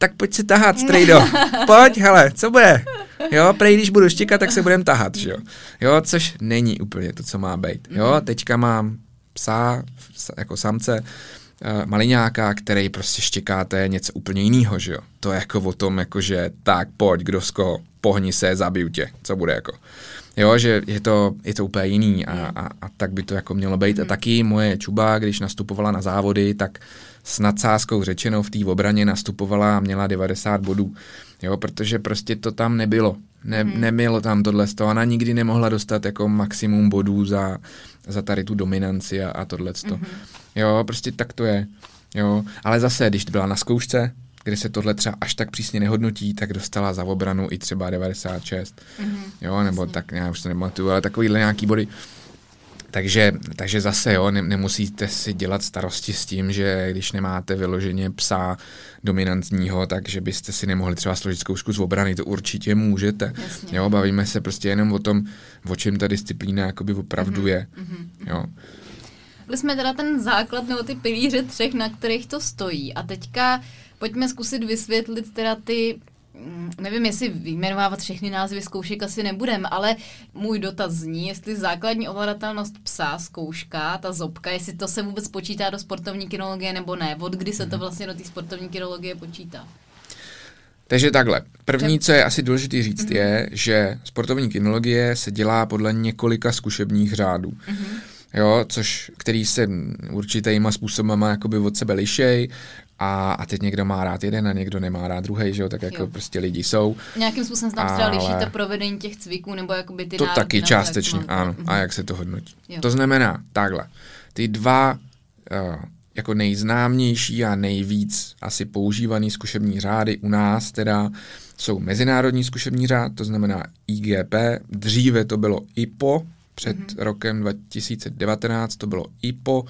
[SPEAKER 2] tak pojď si tahat, strejdo. Pojď, hele, co bude? Jo, prej, když budu štěkat, tak se budem tahat, jo. Jo, což není úplně to, co má být. Jo, mhm. teďka mám psa, jako samce, uh, maliňáka, který prostě štěká, to je něco úplně jiného, že jo. To je jako o tom, jako že tak, pojď, kdo z koho. Pohni se, zabiju tě, co bude jako. Jo, že je to, je to úplně jiný a, a, a tak by to jako mělo být. A taky moje čuba, když nastupovala na závody, tak s nadsázkou řečeno v té obraně nastupovala a měla 90 bodů. Jo, protože prostě to tam nebylo. Ne, hmm. Nemělo tam tohle to. Ona nikdy nemohla dostat jako maximum bodů za, za tady tu dominanci a, a tohle to. Hmm. Jo, prostě tak to je. Jo, ale zase, když byla na zkoušce, kde se tohle třeba až tak přísně nehodnotí, tak dostala za obranu i třeba 96. Mm-hmm. Jo, nebo Jasně. tak, já už to nematuju, ale takovýhle nějaký body. Takže, takže zase, jo, ne, nemusíte si dělat starosti s tím, že když nemáte vyloženě psa dominantního, takže byste si nemohli třeba složit zkoušku z obrany, to určitě můžete. Jasně. Jo, bavíme se prostě jenom o tom, o čem ta disciplína jakoby opravdu mm-hmm. je. Mm-hmm. Jo.
[SPEAKER 1] Byli jsme teda ten základ nebo ty pilíře třech, na kterých to stojí. A teďka pojďme zkusit vysvětlit teda ty mm, nevím, jestli vyjmenovávat všechny názvy zkoušek asi nebudem, ale můj dotaz zní, jestli základní ovladatelnost psa, zkouška, ta zobka, jestli to se vůbec počítá do sportovní kinologie nebo ne, od kdy se to mhm. vlastně do té sportovní kinologie počítá.
[SPEAKER 2] Takže takhle. První, co je asi důležité říct, mm-hmm. je, že sportovní kinologie se dělá podle několika zkušebních řádů. Mm-hmm. Jo, což, který se určitýma způsobama jakoby od sebe lišej a, a teď někdo má rád jeden a někdo nemá rád druhý, že jo, tak jako jo. prostě lidi jsou.
[SPEAKER 1] Nějakým způsobem se tam třeba ale... lišíte provedení těch cviků nebo jakoby ty
[SPEAKER 2] To taky částečně, jak ano. Mm-hmm. A jak se to hodnotí. Jo. To znamená, takhle, ty dva uh, jako nejznámější a nejvíc asi používaný zkušební řády u nás teda jsou mezinárodní zkušební řád, to znamená IGP, dříve to bylo IPO, před mm-hmm. rokem 2019 to bylo IPO,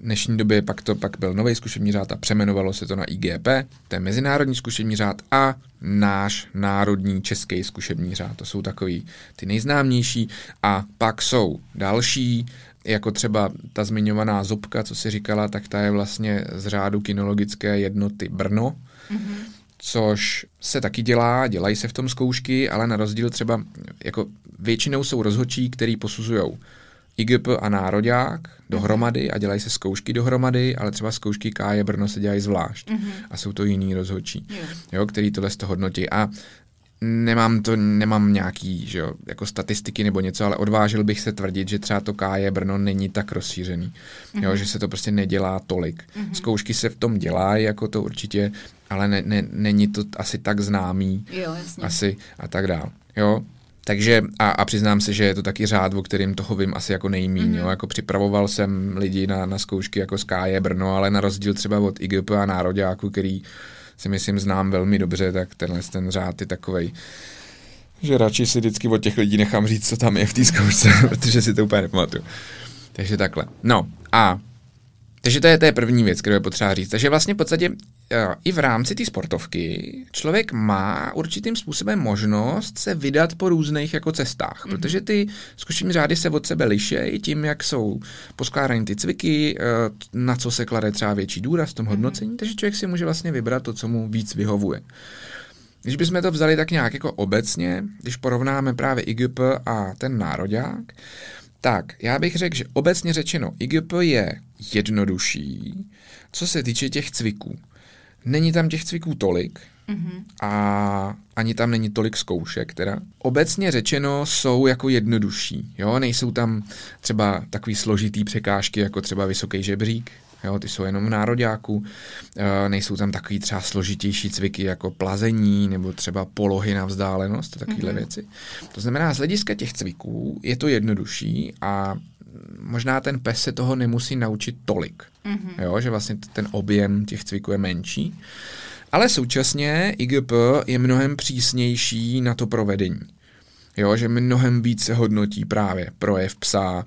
[SPEAKER 2] dnešní době pak to pak byl nový zkušební řád a přemenovalo se to na IGP, to je mezinárodní zkušební řád a náš národní český zkušební řád. To jsou takový ty nejznámější a pak jsou další, jako třeba ta zmiňovaná zobka, co si říkala, tak ta je vlastně z řádu kinologické jednoty Brno. Mm-hmm což se taky dělá, dělají se v tom zkoušky, ale na rozdíl třeba, jako většinou jsou rozhodčí, který posuzují IGP a nároďák dohromady a dělají se zkoušky dohromady, ale třeba zkoušky KJ Brno se dělají zvlášť mm-hmm. a jsou to jiní rozhodčí, jo. jo, který tohle z toho hodnotí. A nemám to, nemám nějaký, že jo, jako statistiky nebo něco, ale odvážil bych se tvrdit, že třeba to KJ Brno není tak rozšířený, mm-hmm. jo, mhm. že se to prostě nedělá tolik. Mm-hmm. Zkoušky se v tom dělají, jako to určitě, ale ne, ne, není to asi tak známý,
[SPEAKER 1] jo, jasně.
[SPEAKER 2] asi a tak dál, jo. Takže a, a přiznám se, že je to taky řád, o kterým toho vím asi jako nejmíň. Mm-hmm. Jo? Jako připravoval jsem lidi na, na zkoušky jako z KJ Brno, ale na rozdíl třeba od IGP a Nároďáku, který si myslím znám velmi dobře, tak tenhle ten řád je takovej, že radši si vždycky od těch lidí nechám říct, co tam je v té zkoušce, protože si to úplně nepamatuju. Takže takhle. No a takže to je, to je první věc, kterou je potřeba říct. Takže vlastně v podstatě i v rámci té sportovky člověk má určitým způsobem možnost se vydat po různých jako cestách, mm-hmm. protože ty zkušení řády se od sebe lišejí tím, jak jsou poskládány ty cviky, eh, na co se klade třeba větší důraz v tom mhm. hodnocení, mm-hmm. takže člověk si může vlastně vybrat to, co mu víc vyhovuje. Když bychom to vzali tak nějak jako obecně, když porovnáme právě IGP a ten nároďák, tak já bych řekl, že obecně řečeno IGP je jednodušší, co se týče těch cviků. Není tam těch cviků tolik mm-hmm. a ani tam není tolik zkoušek teda. Obecně řečeno jsou jako jednodušší, jo, nejsou tam třeba takový složitý překážky, jako třeba vysoký žebřík, jo, ty jsou jenom v nároďáku, e, nejsou tam takový třeba složitější cviky jako plazení nebo třeba polohy na vzdálenost, takovéhle mm-hmm. věci. To znamená, z hlediska těch cviků je to jednodušší a možná ten pes se toho nemusí naučit tolik, mm-hmm. jo, že vlastně ten objem těch cviků je menší. Ale současně IGP je mnohem přísnější na to provedení. Jo, že mnohem více hodnotí právě projev psa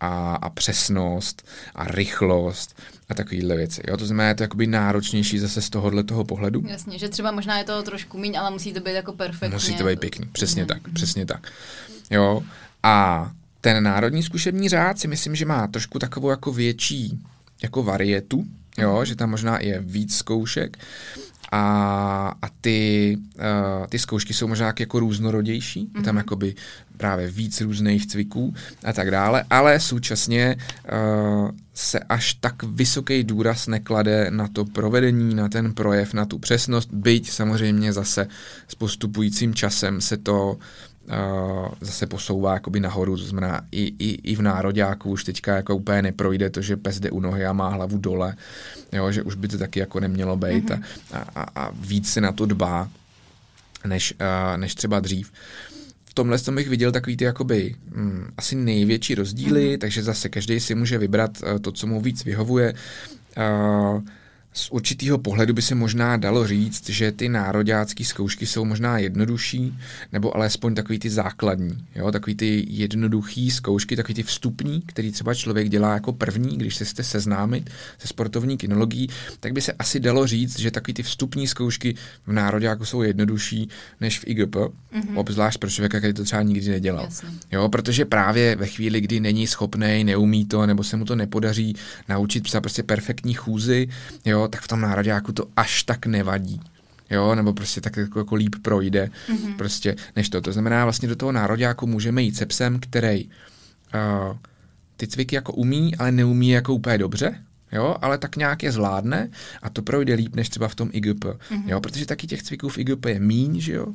[SPEAKER 2] a, a přesnost a rychlost a takovéhle věci. Jo, to znamená, je to jakoby náročnější zase z tohohle toho pohledu.
[SPEAKER 1] Jasně, že třeba možná je to trošku míň, ale musí to být jako perfektně.
[SPEAKER 2] Musí to být pěkný, přesně mm-hmm. tak, přesně tak. Jo, a ten národní zkušební řád si myslím, že má trošku takovou jako větší jako varietu, jo, mm. že tam možná je víc zkoušek a, a ty, uh, ty zkoušky jsou možná jako různorodější, mm-hmm. je tam mhm. jakoby právě víc různých cviků a tak dále, ale současně uh, se až tak vysoký důraz neklade na to provedení, na ten projev, na tu přesnost, byť samozřejmě zase s postupujícím časem se to uh, zase posouvá jakoby nahoru, to znamená i, i, i v nároďáku už teďka jako úplně neprojde to, že pes jde u nohy a má hlavu dole, jo, že už by to taky jako nemělo být mm-hmm. a, a, a víc se na to dbá, než, uh, než třeba dřív. V tomhle jsem bych viděl takový ty jakoby hm, asi největší rozdíly, mm-hmm. takže zase každý si může vybrat uh, to, co mu víc vyhovuje. Uh, z určitého pohledu by se možná dalo říct, že ty nároďácké zkoušky jsou možná jednodušší, nebo alespoň takový ty základní, jo? takový ty jednoduchý zkoušky, takový ty vstupní, který třeba člověk dělá jako první, když se chce seznámit se sportovní kinologií, tak by se asi dalo říct, že takový ty vstupní zkoušky v nároďáku jsou jednodušší než v IGP, mm-hmm. obzvlášť pro člověka, který to třeba nikdy nedělal. Jasně. Jo, protože právě ve chvíli, kdy není schopný, neumí to, nebo se mu to nepodaří naučit psa prostě perfektní chůzy, jo, tak v tom nároďáku to až tak nevadí. Jo, nebo prostě tak jako, jako líp projde, mm-hmm. prostě než to. To znamená, vlastně do toho nároďáku můžeme jít se psem, který uh, ty cviky jako umí, ale neumí jako úplně dobře, jo, ale tak nějak je zvládne a to projde líp než třeba v tom IGP, mm-hmm. jo, protože taky těch cviků v IGP je míň, že jo,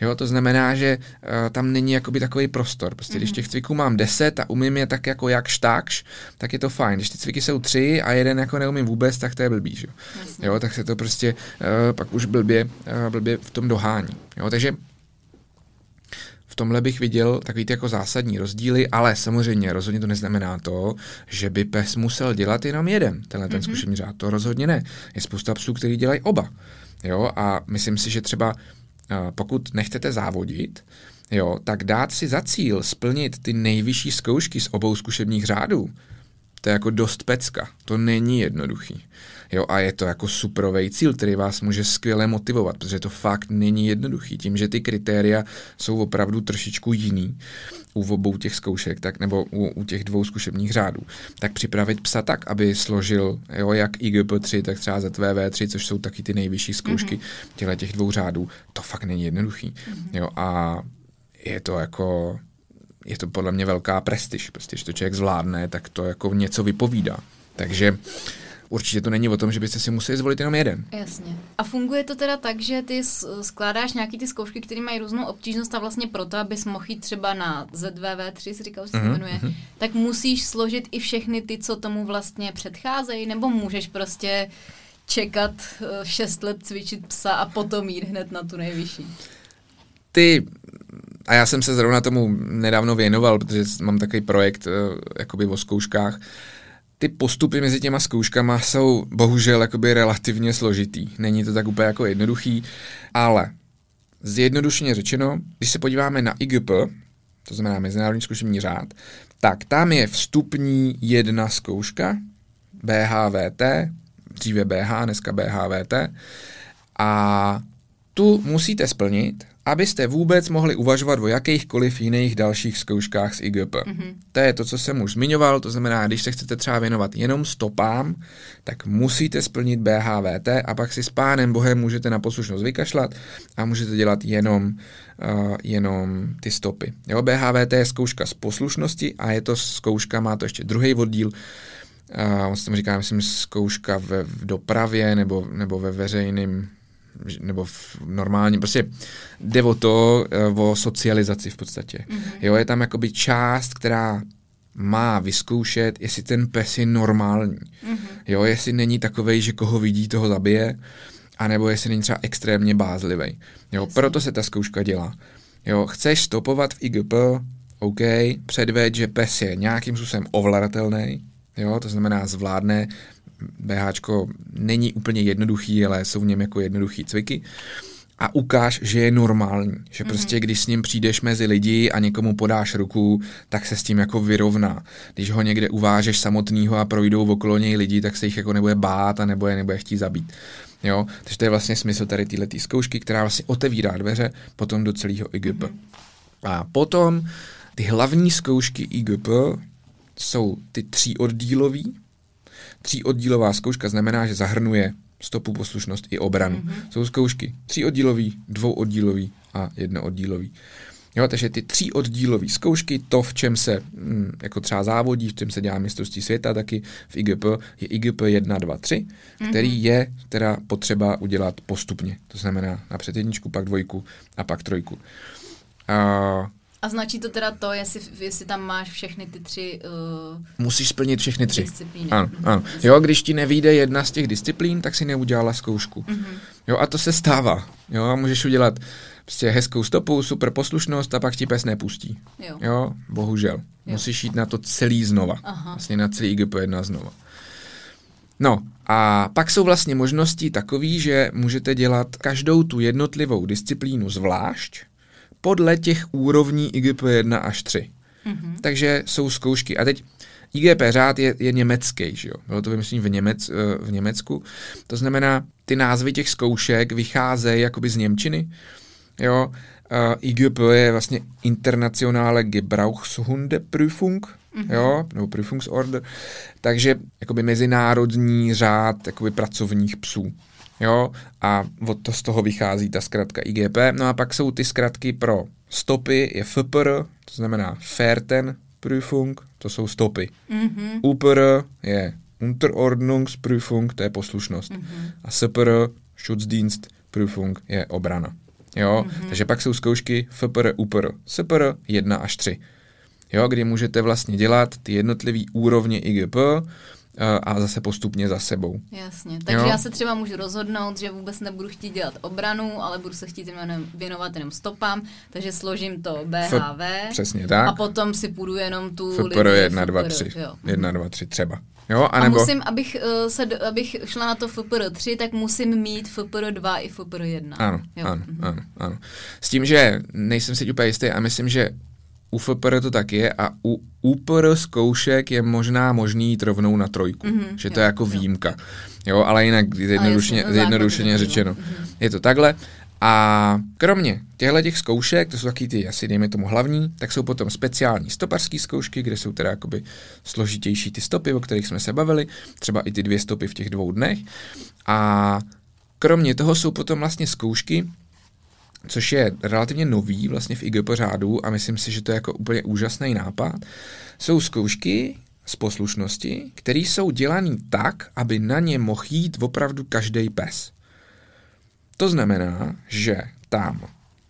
[SPEAKER 2] jo, to znamená, že uh, tam není jakoby takový prostor, prostě mm-hmm. když mhm. těch cviků mám 10 a umím je tak jako jak štákš, tak je to fajn, když ty cviky jsou tři a jeden jako neumím vůbec, tak to je blbý, že jo, jo tak se to prostě uh, pak už blbě, uh, blbě v tom dohání, jo, takže v tomhle bych viděl takový ty jako zásadní rozdíly, ale samozřejmě rozhodně to neznamená to, že by pes musel dělat jenom jeden, tenhle ten mm-hmm. zkušební řád. To rozhodně ne. Je spousta psů, který dělají oba. Jo, a myslím si, že třeba pokud nechcete závodit, jo, tak dát si za cíl splnit ty nejvyšší zkoušky z obou zkušebních řádů, to je jako dost pecka. To není jednoduchý. Jo, a je to jako superový cíl, který vás může skvěle motivovat, protože to fakt není jednoduchý. Tím, že ty kritéria jsou opravdu trošičku jiný u obou těch zkoušek, tak, nebo u, u těch dvou zkušebních řádů, tak připravit psa tak, aby složil jo, jak IGP3, tak třeba ZVV3, což jsou taky ty nejvyšší zkoušky mm-hmm. těch dvou řádů, to fakt není jednoduchý. Mm-hmm. Jo, a je to jako je to podle mě velká prestiž. Prostě, když to člověk zvládne, tak to jako něco vypovídá. Takže určitě to není o tom, že byste si museli zvolit jenom jeden.
[SPEAKER 1] Jasně. A funguje to teda tak, že ty skládáš nějaký ty zkoušky, které mají různou obtížnost a vlastně proto, abys mohl jít třeba na ZVV3, si říkal, že se mm-hmm. jmenuje, mm-hmm. tak musíš složit i všechny ty, co tomu vlastně předcházejí, nebo můžeš prostě čekat 6 eh, let cvičit psa a potom jít hned na tu nejvyšší?
[SPEAKER 2] Ty a já jsem se zrovna tomu nedávno věnoval, protože mám takový projekt uh, jakoby o zkouškách. Ty postupy mezi těma zkouškama jsou bohužel jakoby relativně složitý. Není to tak úplně jako jednoduchý, ale zjednodušeně řečeno, když se podíváme na IGP, to znamená Mezinárodní zkušební řád, tak tam je vstupní jedna zkouška, BHVT, dříve BH, dneska BHVT, a tu musíte splnit abyste vůbec mohli uvažovat o jakýchkoliv jiných dalších zkouškách z IGP. Mm-hmm. To je to, co jsem už zmiňoval, to znamená, když se chcete třeba věnovat jenom stopám, tak musíte splnit BHVT a pak si s pánem Bohem můžete na poslušnost vykašlat a můžete dělat jenom, uh, jenom ty stopy. Jo, BHVT je zkouška z poslušnosti a je to zkouška, má to ještě druhý oddíl, uh, on se tomu říká, myslím, zkouška ve, v dopravě nebo, nebo ve veřejném nebo v normálním, prostě jde o to, eh, o socializaci v podstatě. Mm-hmm. Jo, je tam jakoby část, která má vyzkoušet, jestli ten pes je normální. Mm-hmm. Jo, jestli není takovej, že koho vidí, toho zabije, anebo jestli není třeba extrémně bázlivý. Jo, Jasně. proto se ta zkouška dělá. Jo, chceš stopovat v IGP, OK, předveď, že pes je nějakým způsobem ovladatelný, jo, to znamená zvládne BH není úplně jednoduchý, ale jsou v něm jako jednoduchý cviky a ukáž, že je normální. Že mm-hmm. prostě, když s ním přijdeš mezi lidi a někomu podáš ruku, tak se s tím jako vyrovná. Když ho někde uvážeš samotného a projdou okolo něj lidi, tak se jich jako nebude bát a nebo je nebude chtít zabít. Jo? Takže to je vlastně smysl tady této zkoušky, která vlastně otevírá dveře potom do celého IGP. Mm-hmm. A potom ty hlavní zkoušky IGP jsou ty tří oddílový, Tříoddílová zkouška znamená, že zahrnuje stopu, poslušnost i obranu. Mm-hmm. Jsou zkoušky tříoddílový, dvouoddílový a jednooddílový. Jo, takže ty tří oddílové zkoušky, to, v čem se hm, jako třeba závodí, v čem se dělá mistrovství světa taky v IGP, je IGP 1, 2, 3, mm-hmm. který je teda potřeba udělat postupně. To znamená napřed jedničku, pak dvojku a pak trojku.
[SPEAKER 1] A a značí to teda to, jestli, jestli tam máš všechny ty tři... Uh,
[SPEAKER 2] Musíš splnit všechny tři. Disciplíny. Ano, mhm. ano. Jo, když ti nevíde jedna z těch disciplín, tak si neudělala zkoušku. Mm-hmm. Jo, a to se stává. Jo, a můžeš udělat prostě hezkou stopu, super poslušnost a pak ti pes nepustí. Jo. jo bohužel. Jo. Musíš jít na to celý znova. Aha. Vlastně na celý IGP1 znova. No a pak jsou vlastně možnosti takové, že můžete dělat každou tu jednotlivou disciplínu zvlášť podle těch úrovní IGP 1 až 3. Mm-hmm. Takže jsou zkoušky. A teď IGP řád je, je německý, že jo? Bylo to vymyšlení v, Němec, eh, v Německu. To znamená, ty názvy těch zkoušek vycházejí jakoby z Němčiny. Jo? Uh, IGP je vlastně Internationale Gebrauchshundeprüfung, mm-hmm. jo, nebo Prüfungsorder, takže jakoby mezinárodní řád jakoby pracovních psů. Jo, a od to z toho vychází ta zkratka IGP. No a pak jsou ty zkratky pro stopy, je FPR, to znamená Fairten Prüfung, to jsou stopy. Mm-hmm. UPR je Unterordnungsprüfung, to je poslušnost. Mm-hmm. A SPR, Schutzdienst Prüfung, je obrana. Jo, mm-hmm. takže pak jsou zkoušky FPR, UPR, SPR 1 až 3. Jo, kdy můžete vlastně dělat ty jednotlivé úrovně IGP, a zase postupně za sebou.
[SPEAKER 1] Jasně, takže jo? já se třeba můžu rozhodnout, že vůbec nebudu chtít dělat obranu, ale budu se chtít jenom věnovat jenom stopám, takže složím to BHV.
[SPEAKER 2] F, přesně tak.
[SPEAKER 1] A potom si půjdu jenom tu
[SPEAKER 2] FPR 1, 2, 3. 1, 2, 3 třeba. Jo,
[SPEAKER 1] anebo... A musím, abych, uh, se, abych šla na to FPR 3, tak musím mít FPR 2 i FPR 1.
[SPEAKER 2] Ano, jo. ano, mhm. ano, ano. S tím, že nejsem si úplně jistý a myslím, že u FPR to tak je a u UPR zkoušek je možná možný jít rovnou na trojku, mm-hmm, že to jo, je jako výjimka. Jo, ale jinak zjednodušeně, zjednodušeně řečeno. Mm-hmm. Je to takhle. A kromě těchto těch zkoušek, to jsou taky ty asi dejme tomu hlavní, tak jsou potom speciální stopařské zkoušky, kde jsou teda jakoby složitější ty stopy, o kterých jsme se bavili, třeba i ty dvě stopy v těch dvou dnech. A kromě toho jsou potom vlastně zkoušky, což je relativně nový vlastně v IG pořádu a myslím si, že to je jako úplně úžasný nápad, jsou zkoušky z poslušnosti, které jsou dělané tak, aby na ně mohl jít opravdu každý pes. To znamená, že tam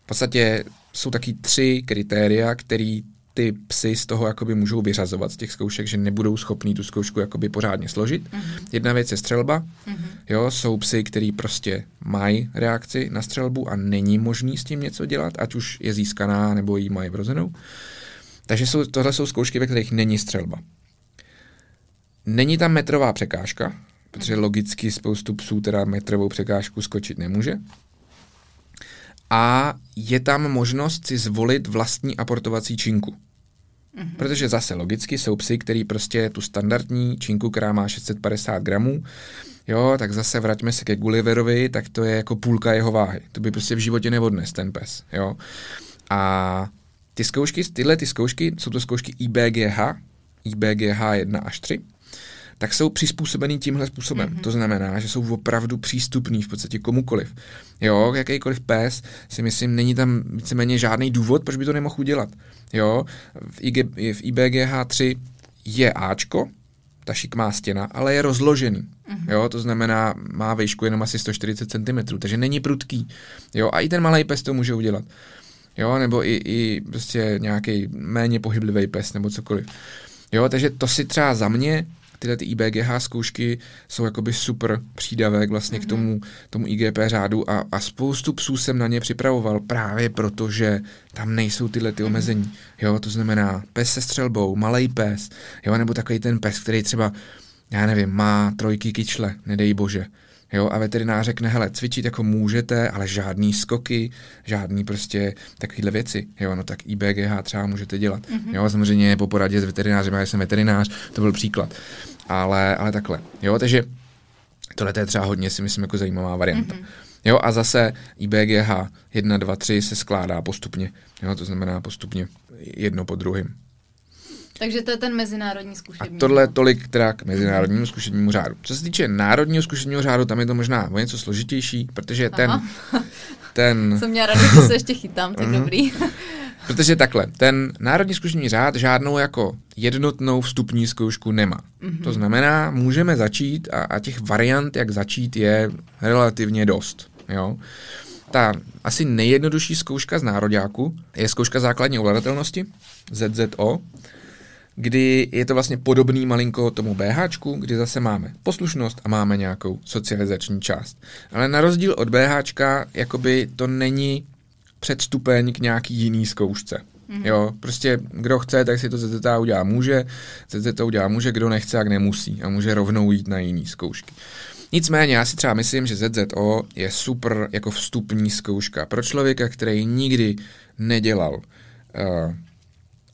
[SPEAKER 2] v podstatě jsou taky tři kritéria, které ty psy z toho jakoby můžou vyřazovat z těch zkoušek, že nebudou schopní tu zkoušku jakoby pořádně složit. Mm-hmm. Jedna věc je střelba. Mm-hmm. Jo, jsou psy, který prostě mají reakci na střelbu a není možný s tím něco dělat, ať už je získaná nebo ji mají vrozenou. Takže jsou, tohle jsou zkoušky, ve kterých není střelba. Není tam metrová překážka, protože logicky spoustu psů teda metrovou překážku skočit nemůže a je tam možnost si zvolit vlastní aportovací činku. Mm-hmm. Protože zase logicky jsou psy, který prostě tu standardní činku, která má 650 gramů, jo, tak zase vraťme se ke Gulliverovi, tak to je jako půlka jeho váhy. To by prostě v životě nevodnes ten pes, jo. A ty zkoušky, tyhle ty zkoušky, jsou to zkoušky IBGH, IBGH 1 až 3, tak jsou přizpůsobený tímhle způsobem. Mm-hmm. To znamená, že jsou opravdu přístupný v podstatě komukoliv. Jo, jakýkoliv pes, si myslím, není tam víceméně žádný důvod, proč by to nemohl udělat. Jo, v, IG, v IBGH 3 je Ačko, ta šikmá stěna, ale je rozložený. Mm-hmm. Jo, to znamená, má výšku jenom asi 140 cm, takže není prudký. Jo, a i ten malý pes to může udělat. Jo, nebo i, i prostě nějaký méně pohyblivý pes nebo cokoliv. Jo, takže to si třeba za mě tyhle ty IBGH zkoušky jsou jakoby super přídavek vlastně mm-hmm. k mhm. tomu, tomu IGP řádu a, a spoustu psů jsem na ně připravoval právě proto, že tam nejsou tyhle ty mhm. omezení. Jo, to znamená pes se střelbou, malý pes, jo, nebo takový ten pes, který třeba, já nevím, má trojky kyčle, nedej bože. Jo, a veterinář řekne, hele, cvičit jako můžete, ale žádný skoky, žádný prostě takovéhle věci. Jo, no tak IBGH třeba můžete dělat. Mm-hmm. Jo, samozřejmě po poradě s veterinářem, já jsem veterinář, to byl příklad ale, ale takhle. Jo, takže tohle je třeba hodně, si myslím, jako zajímavá varianta. Mm-hmm. Jo, a zase IBGH 1, 2, 3 se skládá postupně. Jo, to znamená postupně jedno po druhém.
[SPEAKER 1] Takže to je ten mezinárodní zkušební.
[SPEAKER 2] A tohle tolik teda k mezinárodnímu zkušebnímu řádu. Co se týče národního zkušebního řádu, tam je to možná o něco složitější, protože ten... Aha. ten
[SPEAKER 1] Jsem měla rád, že se ještě chytám, tak mm-hmm. dobrý.
[SPEAKER 2] Protože takhle, ten národní zkušební řád žádnou jako jednotnou vstupní zkoušku nemá. Mm-hmm. To znamená, můžeme začít a, a těch variant, jak začít, je relativně dost. Jo? Ta asi nejjednodušší zkouška z nároďáku je zkouška základní ovladatelnosti, ZZO, kdy je to vlastně podobný malinko tomu BH, kdy zase máme poslušnost a máme nějakou socializační část. Ale na rozdíl od BH, jakoby to není předstupeň k nějaký jiný zkoušce. Mm-hmm. Jo, prostě kdo chce, tak si to ZZ udělá může, ZZ to udělá může, kdo nechce, jak nemusí a může rovnou jít na jiný zkoušky. Nicméně já si třeba myslím, že ZZO je super jako vstupní zkouška pro člověka, který nikdy nedělal uh,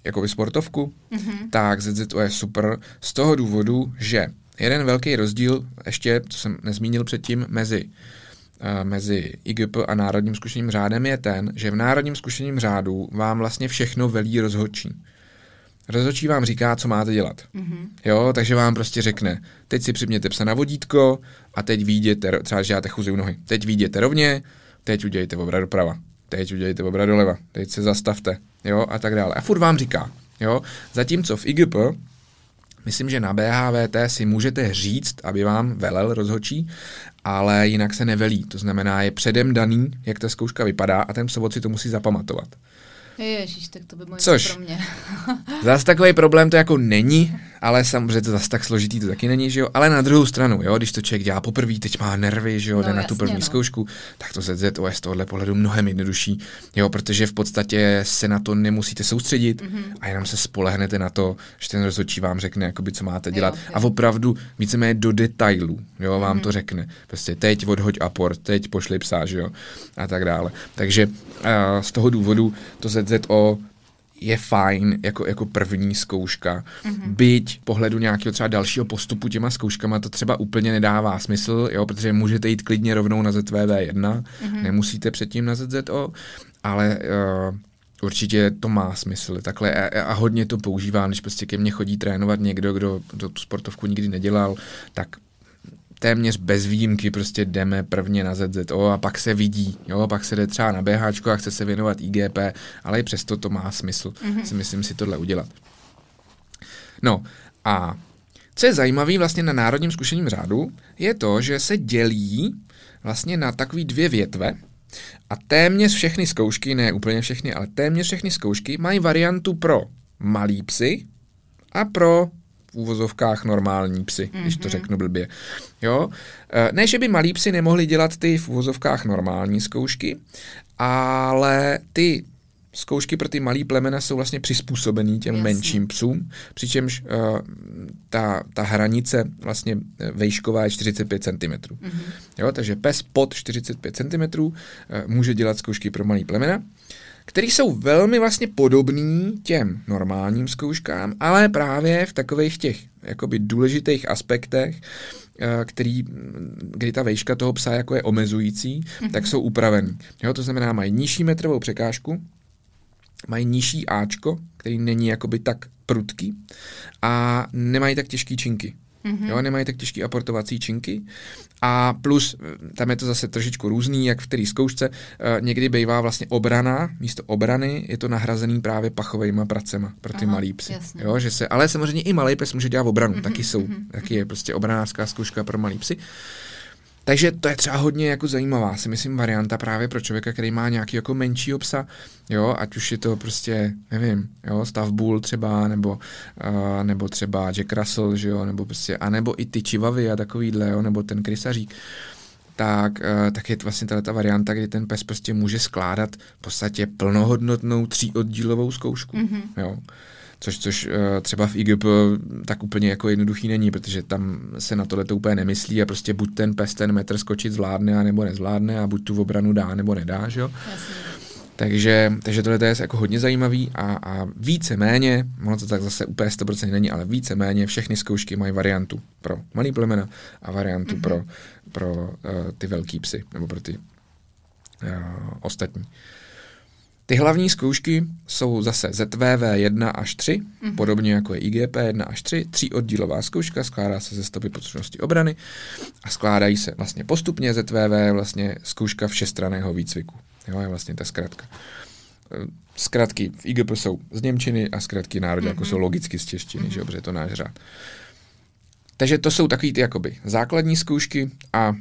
[SPEAKER 2] jako sportovku, mm-hmm. tak ZZO je super z toho důvodu, že jeden velký rozdíl, ještě, co jsem nezmínil předtím, mezi uh, mezi IGP a Národním zkušením řádem je ten, že v Národním zkušením řádu vám vlastně všechno velí rozhodčí. Rozhodčí vám říká, co máte dělat. Mm-hmm. Jo, takže vám prostě řekne, teď si připněte psa na vodítko a teď výjděte, třeba že chůzi u nohy, teď výjděte rovně, teď udělejte obrat doprava, teď udělejte obrat doleva, teď se zastavte, jo, a tak dále. A furt vám říká, jo, zatímco v IGP, myslím, že na BHVT si můžete říct, aby vám velel rozhodčí, ale jinak se nevelí. To znamená, je předem daný, jak ta zkouška vypadá a ten sovod si to musí zapamatovat.
[SPEAKER 1] Ježíš, tak to by bylo
[SPEAKER 2] Což,
[SPEAKER 1] pro mě.
[SPEAKER 2] zase takový problém to jako není, ale samozřejmě to zase tak složitý to taky není, že jo. Ale na druhou stranu, jo, když to člověk dělá poprvé, teď má nervy, že jo, no, jde na tu první no. zkoušku, tak to ZZO je z tohohle pohledu mnohem jednodušší, jo, protože v podstatě se na to nemusíte soustředit mm-hmm. a jenom se spolehnete na to, že ten rozhodčí vám řekne, jakoby, co máte dělat. Jo, jo. A opravdu víceméně do detailů, jo, vám mm-hmm. to řekne. Prostě teď odhoď aport, teď pošli psa, že jo, a tak dále. Takže uh, z toho důvodu to ZZO je fajn jako, jako první zkouška. Mm-hmm. Byť pohledu nějakého třeba dalšího postupu těma zkouškama to třeba úplně nedává smysl, jo, protože můžete jít klidně rovnou na ZVV1, mm-hmm. nemusíte předtím na ZZO, ale uh, určitě to má smysl. Takhle a, a hodně to používám, když prostě ke mně chodí trénovat někdo, kdo do tu sportovku nikdy nedělal, tak téměř bez výjimky prostě jdeme prvně na ZZO a pak se vidí, jo, pak se jde třeba na BH a chce se věnovat IGP, ale i přesto to má smysl, mm-hmm. si myslím si tohle udělat. No a co je zajímavé vlastně na Národním zkušením řádu, je to, že se dělí vlastně na takové dvě větve a téměř všechny zkoušky, ne úplně všechny, ale téměř všechny zkoušky mají variantu pro malý psy a pro v úvozovkách normální psy, mm-hmm. když to mhm. řeknu blbě. Jo? E, ne, že by malí psy nemohli dělat ty v úvozovkách normální zkoušky, ale ty zkoušky pro ty malý plemena jsou vlastně přizpůsobený těm Jasně. menším psům, přičemž uh, ta, ta hranice vlastně e, vejšková je 45 cm. Mm-hmm. Jo, takže pes pod 45 cm uh, může dělat zkoušky pro malý plemena které jsou velmi vlastně podobný těm normálním zkouškám, ale právě v takových těch jakoby důležitých aspektech, eh, který, kdy ta vejška toho psa jako je omezující, mm-hmm. tak jsou upravený. Jo, to znamená, mají nižší metrovou překážku, mají nižší Ačko, který není jakoby tak prudký a nemají tak těžký činky. Mm-hmm. Jo, nemají tak těžký aportovací činky. A plus, tam je to zase trošičku různý, jak v té zkoušce, uh, někdy bývá vlastně obrana, místo obrany je to nahrazený právě pachovými pracema pro ty Aha, malý psy. Jo, že se, ale samozřejmě i malý pes může dělat obranu, mm-hmm, taky jsou, mm-hmm. taky je prostě obranářská zkouška pro malý psy. Uh, takže to je třeba hodně jako zajímavá, si myslím, varianta právě pro člověka, který má nějaký jako menší psa, jo, ať už je to prostě, nevím, jo, Stav Bull třeba, nebo, uh, nebo třeba Jack Russell, že jo, nebo prostě, a nebo i ty čivavy a takovýhle, jo, nebo ten krysařík, tak, uh, tak je to vlastně ta varianta, kdy ten pes prostě může skládat v podstatě plnohodnotnou tříoddílovou zkoušku, mm-hmm. jo což, což eh, třeba v IGP tak úplně jako jednoduchý není, protože tam se na tohle to úplně nemyslí a prostě buď ten pes ten metr skočit zvládne a nebo nezvládne a buď tu obranu dá nebo nedá, že jo. Takže, takže tohle je jako hodně zajímavý a, a více méně, ono to tak zase úplně 100% není, ale více méně všechny zkoušky mají variantu pro malý plemena a variantu mm-hmm. pro, pro uh, ty velký psy, nebo pro ty uh, ostatní. Ty hlavní zkoušky jsou zase ZVV 1 až 3, mm-hmm. podobně jako je IGP 1 až 3, tří oddílová zkouška, skládá se ze stopy potřebnosti obrany a skládají se vlastně postupně ZVV, vlastně zkouška všestraného výcviku. Jo, je vlastně ta zkratka. Zkratky v IGP jsou z Němčiny a zkratky národě mm-hmm. jako jsou logicky z češtiny, mm-hmm. že, protože je to náš řád. Takže to jsou takový ty jakoby základní zkoušky a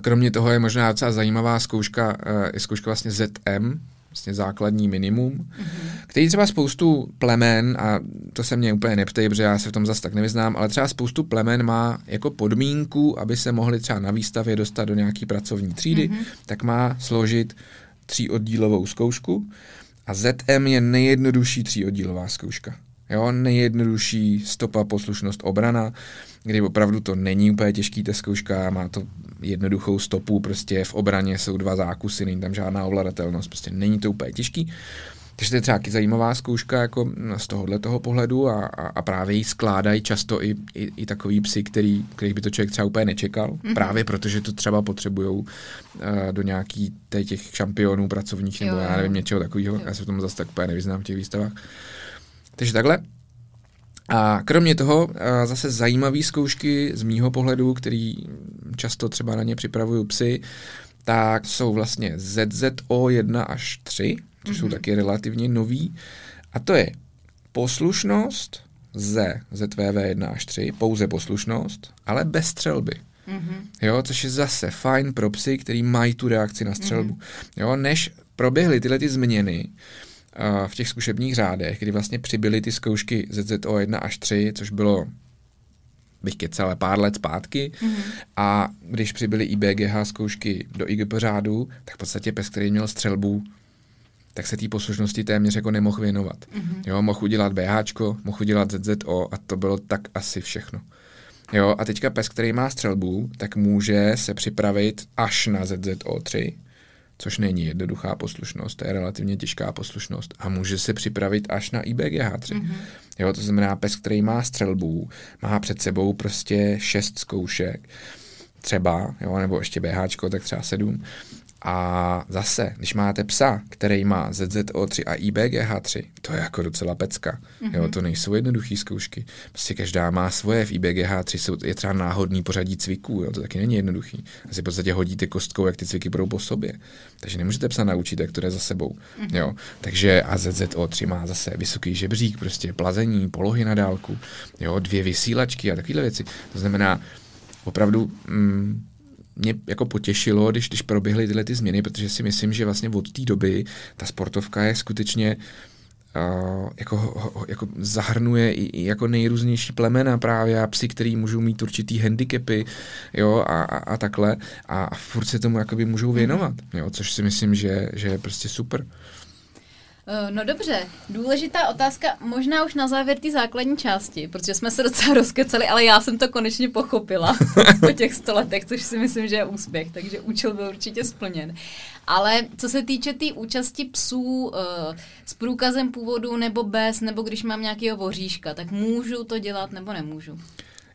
[SPEAKER 2] kromě toho je možná docela zajímavá zkouška, je zkouška vlastně ZM, vlastně základní minimum, mm-hmm. který třeba spoustu plemen, a to se mě úplně neptej, protože já se v tom zase tak nevyznám, ale třeba spoustu plemen má jako podmínku, aby se mohli třeba na výstavě dostat do nějaký pracovní třídy, mm-hmm. tak má složit tříoddílovou zkoušku a ZM je nejjednodušší tříoddílová zkouška. Jo, nejjednodušší stopa, poslušnost, obrana, kdy opravdu to není úplně těžký ta zkouška, má to jednoduchou stopu, prostě v obraně jsou dva zákusy, není tam žádná ovladatelnost, prostě není to úplně těžký. Takže to je třeba zajímavá zkouška jako z tohohle toho pohledu a, a, a právě ji skládají často i, i, i takový psy, který, který by to člověk třeba úplně nečekal, mm-hmm. právě protože to třeba potřebují uh, do nějaký těch šampionů pracovních nebo jo, já nevím, něčeho takového. Já se v tom zase tak úplně nevyznám v těch výstavách. Takže takhle. A kromě toho zase zajímavé zkoušky z mýho pohledu, který často třeba na ně připravuju psy, tak jsou vlastně ZZO 1 až 3, což mm-hmm. jsou mhm. taky relativně nový. A to je poslušnost ze ZVV 1 až 3, pouze poslušnost, ale bez střelby. Mm-hmm. Jo, což je zase fajn pro psy, který mají tu reakci na střelbu. Mm-hmm. Jo, než proběhly tyhle ty změny, v těch zkušebních řádech, kdy vlastně přibyly ty zkoušky ZZO 1 až 3, což bylo bych kecal pár let zpátky mm-hmm. a když přibyly IBGH zkoušky do IGP řádu, tak v podstatě pes, který měl střelbu, tak se té poslušnosti téměř jako nemohl věnovat. Mm-hmm. Jo, mohl udělat BH, mohl udělat ZZO a to bylo tak asi všechno. Jo, a teďka pes, který má střelbu, tak může se připravit až na ZZO 3, což není jednoduchá poslušnost, to je relativně těžká poslušnost a může se připravit až na IBGH3. Mm-hmm. Jo, to znamená pes, který má střelbu, má před sebou prostě šest zkoušek, třeba, jo, nebo ještě BH, tak třeba sedm, a zase, když máte psa, který má ZZO3 a IBGH3, to je jako docela pecka. Mm-hmm. Jo, to nejsou jednoduché zkoušky. Prostě každá má svoje. V IBGH3 jsou, je třeba náhodný pořadí cviků, jo, to taky není jednoduchý. Asi v podstatě hodíte kostkou, jak ty cviky budou po sobě. Takže nemůžete psa naučit, jak to jde za sebou. Mm-hmm. Jo. Takže a ZZO3 má zase vysoký žebřík, prostě plazení, polohy na dálku, jo, dvě vysílačky a takovéhle věci. To znamená, opravdu mm, mě jako potěšilo, když, když proběhly tyhle ty změny, protože si myslím, že vlastně od té doby ta sportovka je skutečně Uh, jako, jako zahrnuje i, i jako nejrůznější plemena právě a psy, který můžou mít určitý handicapy, jo, a, a, a takhle a, a furt se tomu jakoby můžou věnovat, jo, což si myslím, že, že je prostě super.
[SPEAKER 1] Eh, no dobře, důležitá otázka, možná už na závěr té základní části, protože jsme se docela rozkecali, ale já jsem to konečně pochopila po těch sto letech, což si myslím, že je úspěch, takže účel byl určitě splněn. Ale co se týče té tý účasti psů uh, s průkazem původu nebo bez, nebo když mám nějakého voříška, tak můžu to dělat nebo nemůžu?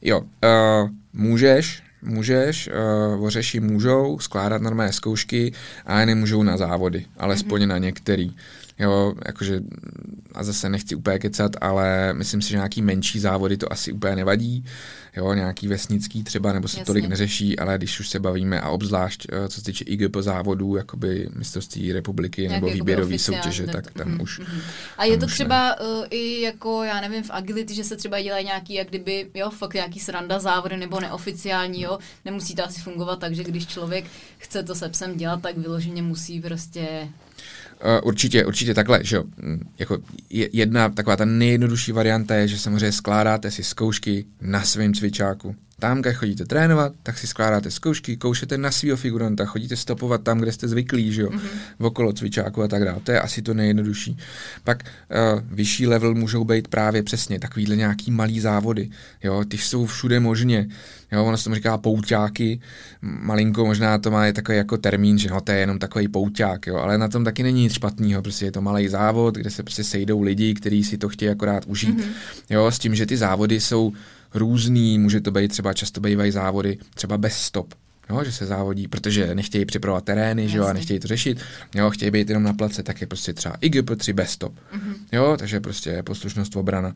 [SPEAKER 2] Jo, uh, můžeš, můžeš, uh, vořeši můžou skládat normální zkoušky, ale nemůžou na závody, alespoň mm-hmm. na některý. Jo, jakože, a zase nechci úplně kecat, ale myslím si, že nějaký menší závody to asi úplně nevadí. Jo, nějaký vesnický třeba, nebo se Jasně. tolik neřeší, ale když už se bavíme a obzvlášť, eh, co se týče IGP závodů, jakoby mistrovství republiky Nějak nebo výběrový soutěže, tak tam mm, už. Mm.
[SPEAKER 1] A je to třeba uh, i jako, já nevím, v agility, že se třeba dělají nějaký, jak kdyby, jo, fakt nějaký sranda závody nebo neoficiální, jo, nemusí to asi fungovat tak, že když člověk chce to se psem dělat, tak vyloženě musí prostě
[SPEAKER 2] určitě, určitě takhle, že jo. Mm, jako jedna taková ta nejjednodušší varianta je, že samozřejmě skládáte si zkoušky na svém cvičáku. Tam, kde chodíte trénovat, tak si skládáte zkoušky, koušete na svého figuranta, chodíte stopovat tam, kde jste zvyklí, že jo, mm-hmm. okolo cvičáku a tak dále. To je asi to nejjednodušší. Pak uh, vyšší level můžou být právě přesně takovýhle nějaký malý závody. Jo, ty jsou všude možně. Jo, ono se tomu říká pouťáky, malinko možná to má je takový jako termín, že no, to je jenom takový pouťák, jo, ale na tom taky není nic špatného, prostě je to malý závod, kde se prostě sejdou lidi, kteří si to chtějí akorát užít, mm-hmm. jo, s tím, že ty závody jsou různý, může to být třeba často bývají závody třeba bez stop, Jo, že se závodí, protože nechtějí připravovat terény, že jo, a nechtějí to řešit, jo, chtějí být jenom na place, tak je prostě třeba IGP3 bez stop, mm-hmm. jo, takže prostě je poslušnost obrana,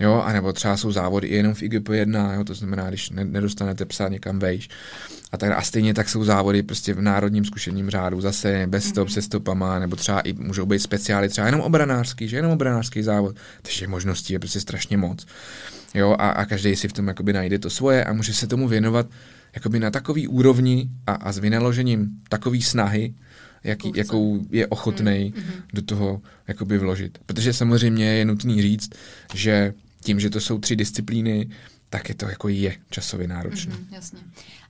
[SPEAKER 2] jo, anebo třeba jsou závody jenom v IGP1, jo, to znamená, když nedostanete psa někam vejš, a, tak, a stejně tak jsou závody prostě v národním zkušením řádu, zase bez stop, mm-hmm. se stopama, nebo třeba i můžou být speciály, třeba jenom obranářský, že jenom obranářský závod, takže možností je prostě strašně moc, jo, a, a každý si v tom jakoby najde to svoje a může se tomu věnovat jakoby na takový úrovni a, a s vynaložením takový snahy, jaký, jakou je ochotný mm, mm. do toho jakoby vložit. Protože samozřejmě je nutný říct, že tím, že to jsou tři disciplíny, tak je to jako je časově náročné. Mm,
[SPEAKER 1] jasně.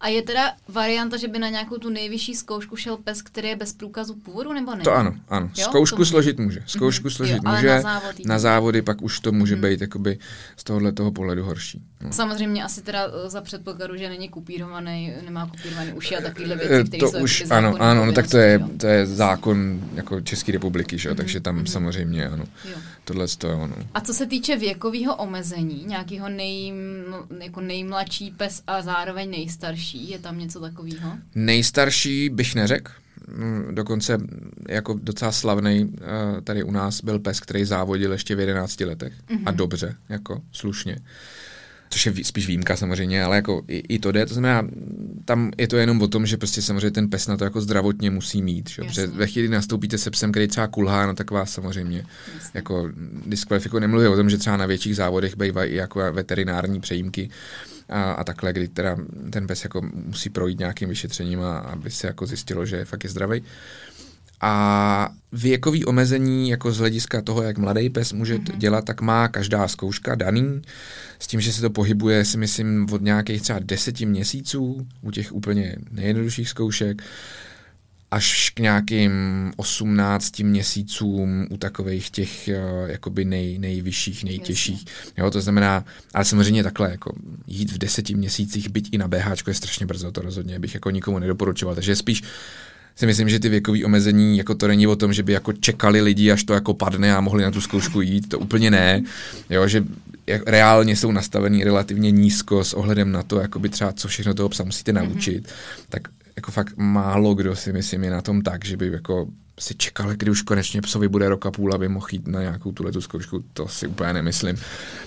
[SPEAKER 1] A je teda varianta, že by na nějakou tu nejvyšší zkoušku šel pes, který je bez průkazu původu, nebo ne?
[SPEAKER 2] To ano, ano. Jo? Zkoušku složit může. Zkoušku mm-hmm. složit jo, může. Na závody. na závody pak už to může mm-hmm. být jakoby z tohohle toho pohledu horší.
[SPEAKER 1] No. Samozřejmě asi teda eh, za předpokladu, že není kupírovaný, nemá kupírovaný uši a takovéhle věci, eh, které
[SPEAKER 2] to už, ano, ano, no, tak to je, to je zákon jako České republiky, že? Mm-hmm. takže tam mm-hmm. samozřejmě ano. Jo. Tohle to je ono.
[SPEAKER 1] A co se týče věkového omezení, nějakého nej, jako nejmladší pes a zároveň nejstarší, nejstarší? Je tam něco takového?
[SPEAKER 2] Nejstarší bych neřekl. Mm, dokonce jako docela slavný eh, tady u nás byl pes, který závodil ještě v 11 letech. Mm-hmm. A dobře, jako slušně. Což je spíš výjimka samozřejmě, ale jako i, i to jde. To znamená, tam je to jenom o tom, že prostě samozřejmě ten pes na to jako zdravotně musí mít. Že? Protože ve chvíli nastoupíte se psem, který třeba kulhá, no tak vás samozřejmě Jasně. jako diskvalifikuje. Nemluví o tom, že třeba na větších závodech bývají i jako veterinární přejímky a, a takhle, kdy teda ten pes jako musí projít nějakým vyšetřením, a, aby se jako zjistilo, že fakt je zdravý. A věkový omezení jako z hlediska toho, jak mladý pes může mm-hmm. dělat, tak má každá zkouška daný, s tím, že se to pohybuje, si myslím, od nějakých třeba deseti měsíců u těch úplně nejjednodušších zkoušek až k nějakým 18 měsícům u takových těch uh, jakoby nej, nejvyšších, nejtěžších. Jo, to znamená, ale samozřejmě takhle, jako jít v deseti měsících, byť i na BH je strašně brzo, to rozhodně bych jako nikomu nedoporučoval, takže spíš si myslím, že ty věkové omezení, jako to není o tom, že by jako čekali lidi, až to jako padne a mohli na tu zkoušku jít, to úplně ne, jo, že reálně jsou nastavený relativně nízko s ohledem na to, jakoby třeba co všechno toho psa musíte naučit, mm-hmm. tak jako fakt málo kdo si myslím je na tom tak, že by jako si čekal, kdy už konečně psovi bude rok a půl, aby mohl jít na nějakou tuhle zkoušku, to si úplně nemyslím.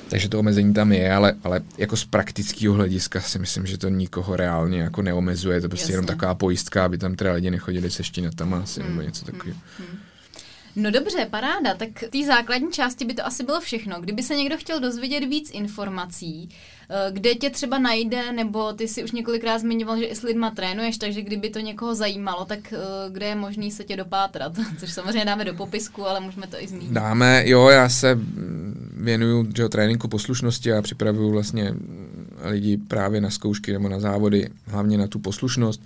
[SPEAKER 2] Takže to omezení tam je, ale, ale jako z praktického hlediska si myslím, že to nikoho reálně jako neomezuje, to prostě Jasně. jenom taková pojistka, aby tam teda lidi nechodili se štinatama asi, hmm. nebo něco takového. Hmm. hmm.
[SPEAKER 1] No dobře, paráda. Tak té základní části by to asi bylo všechno. Kdyby se někdo chtěl dozvědět víc informací, kde tě třeba najde, nebo ty si už několikrát zmiňoval, že i s lidma trénuješ, takže kdyby to někoho zajímalo, tak eh, kde je možný se tě dopátrat? Což samozřejmě dáme do popisku, ale můžeme to i zmínit.
[SPEAKER 2] Dáme, jo, já se věnuju že, tréninku poslušnosti a připravuju vlastně lidi právě na zkoušky nebo na závody, hlavně na tu poslušnost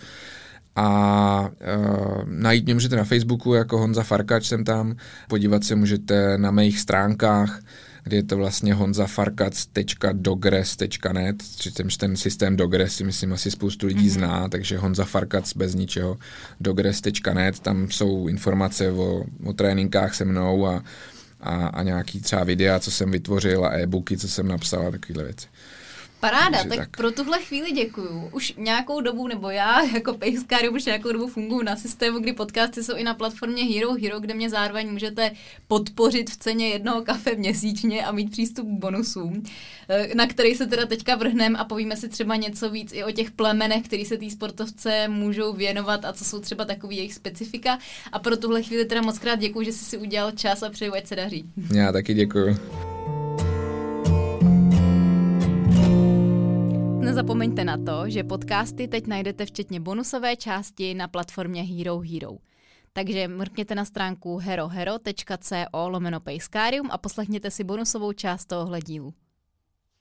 [SPEAKER 2] a uh, najít mě můžete na Facebooku jako Honza Farkač jsem tam, podívat se můžete na mých stránkách, kde je to vlastně honzafarkac.dogres.net, přičemž ten systém Dogres si myslím asi spoustu lidí mm-hmm. zná, takže Honza Farkac bez ničeho, dogres.net, tam jsou informace o, o tréninkách se mnou a, a, a nějaký třeba videa, co jsem vytvořil a e-booky, co jsem napsal a takovéhle věci.
[SPEAKER 1] Paráda, tak, tak pro tuhle chvíli děkuju. Už nějakou dobu, nebo já jako pejskář už nějakou dobu funguji na systému, kdy podcasty jsou i na platformě Hero Hero, kde mě zároveň můžete podpořit v ceně jednoho kafe měsíčně a mít přístup k bonusům, eh, na který se teda teďka vrhnem a povíme si třeba něco víc i o těch plemenech, který se tý sportovce můžou věnovat a co jsou třeba takový jejich specifika. A pro tuhle chvíli teda moc krát děkuji, že jsi si udělal čas a přeju, ať se daří.
[SPEAKER 2] Já taky děkuji.
[SPEAKER 1] Nezapomeňte na to, že podcasty teď najdete včetně bonusové části na platformě Hero Hero. Takže mrkněte na stránku herohero.co lomeno a poslechněte si bonusovou část tohohle dílu.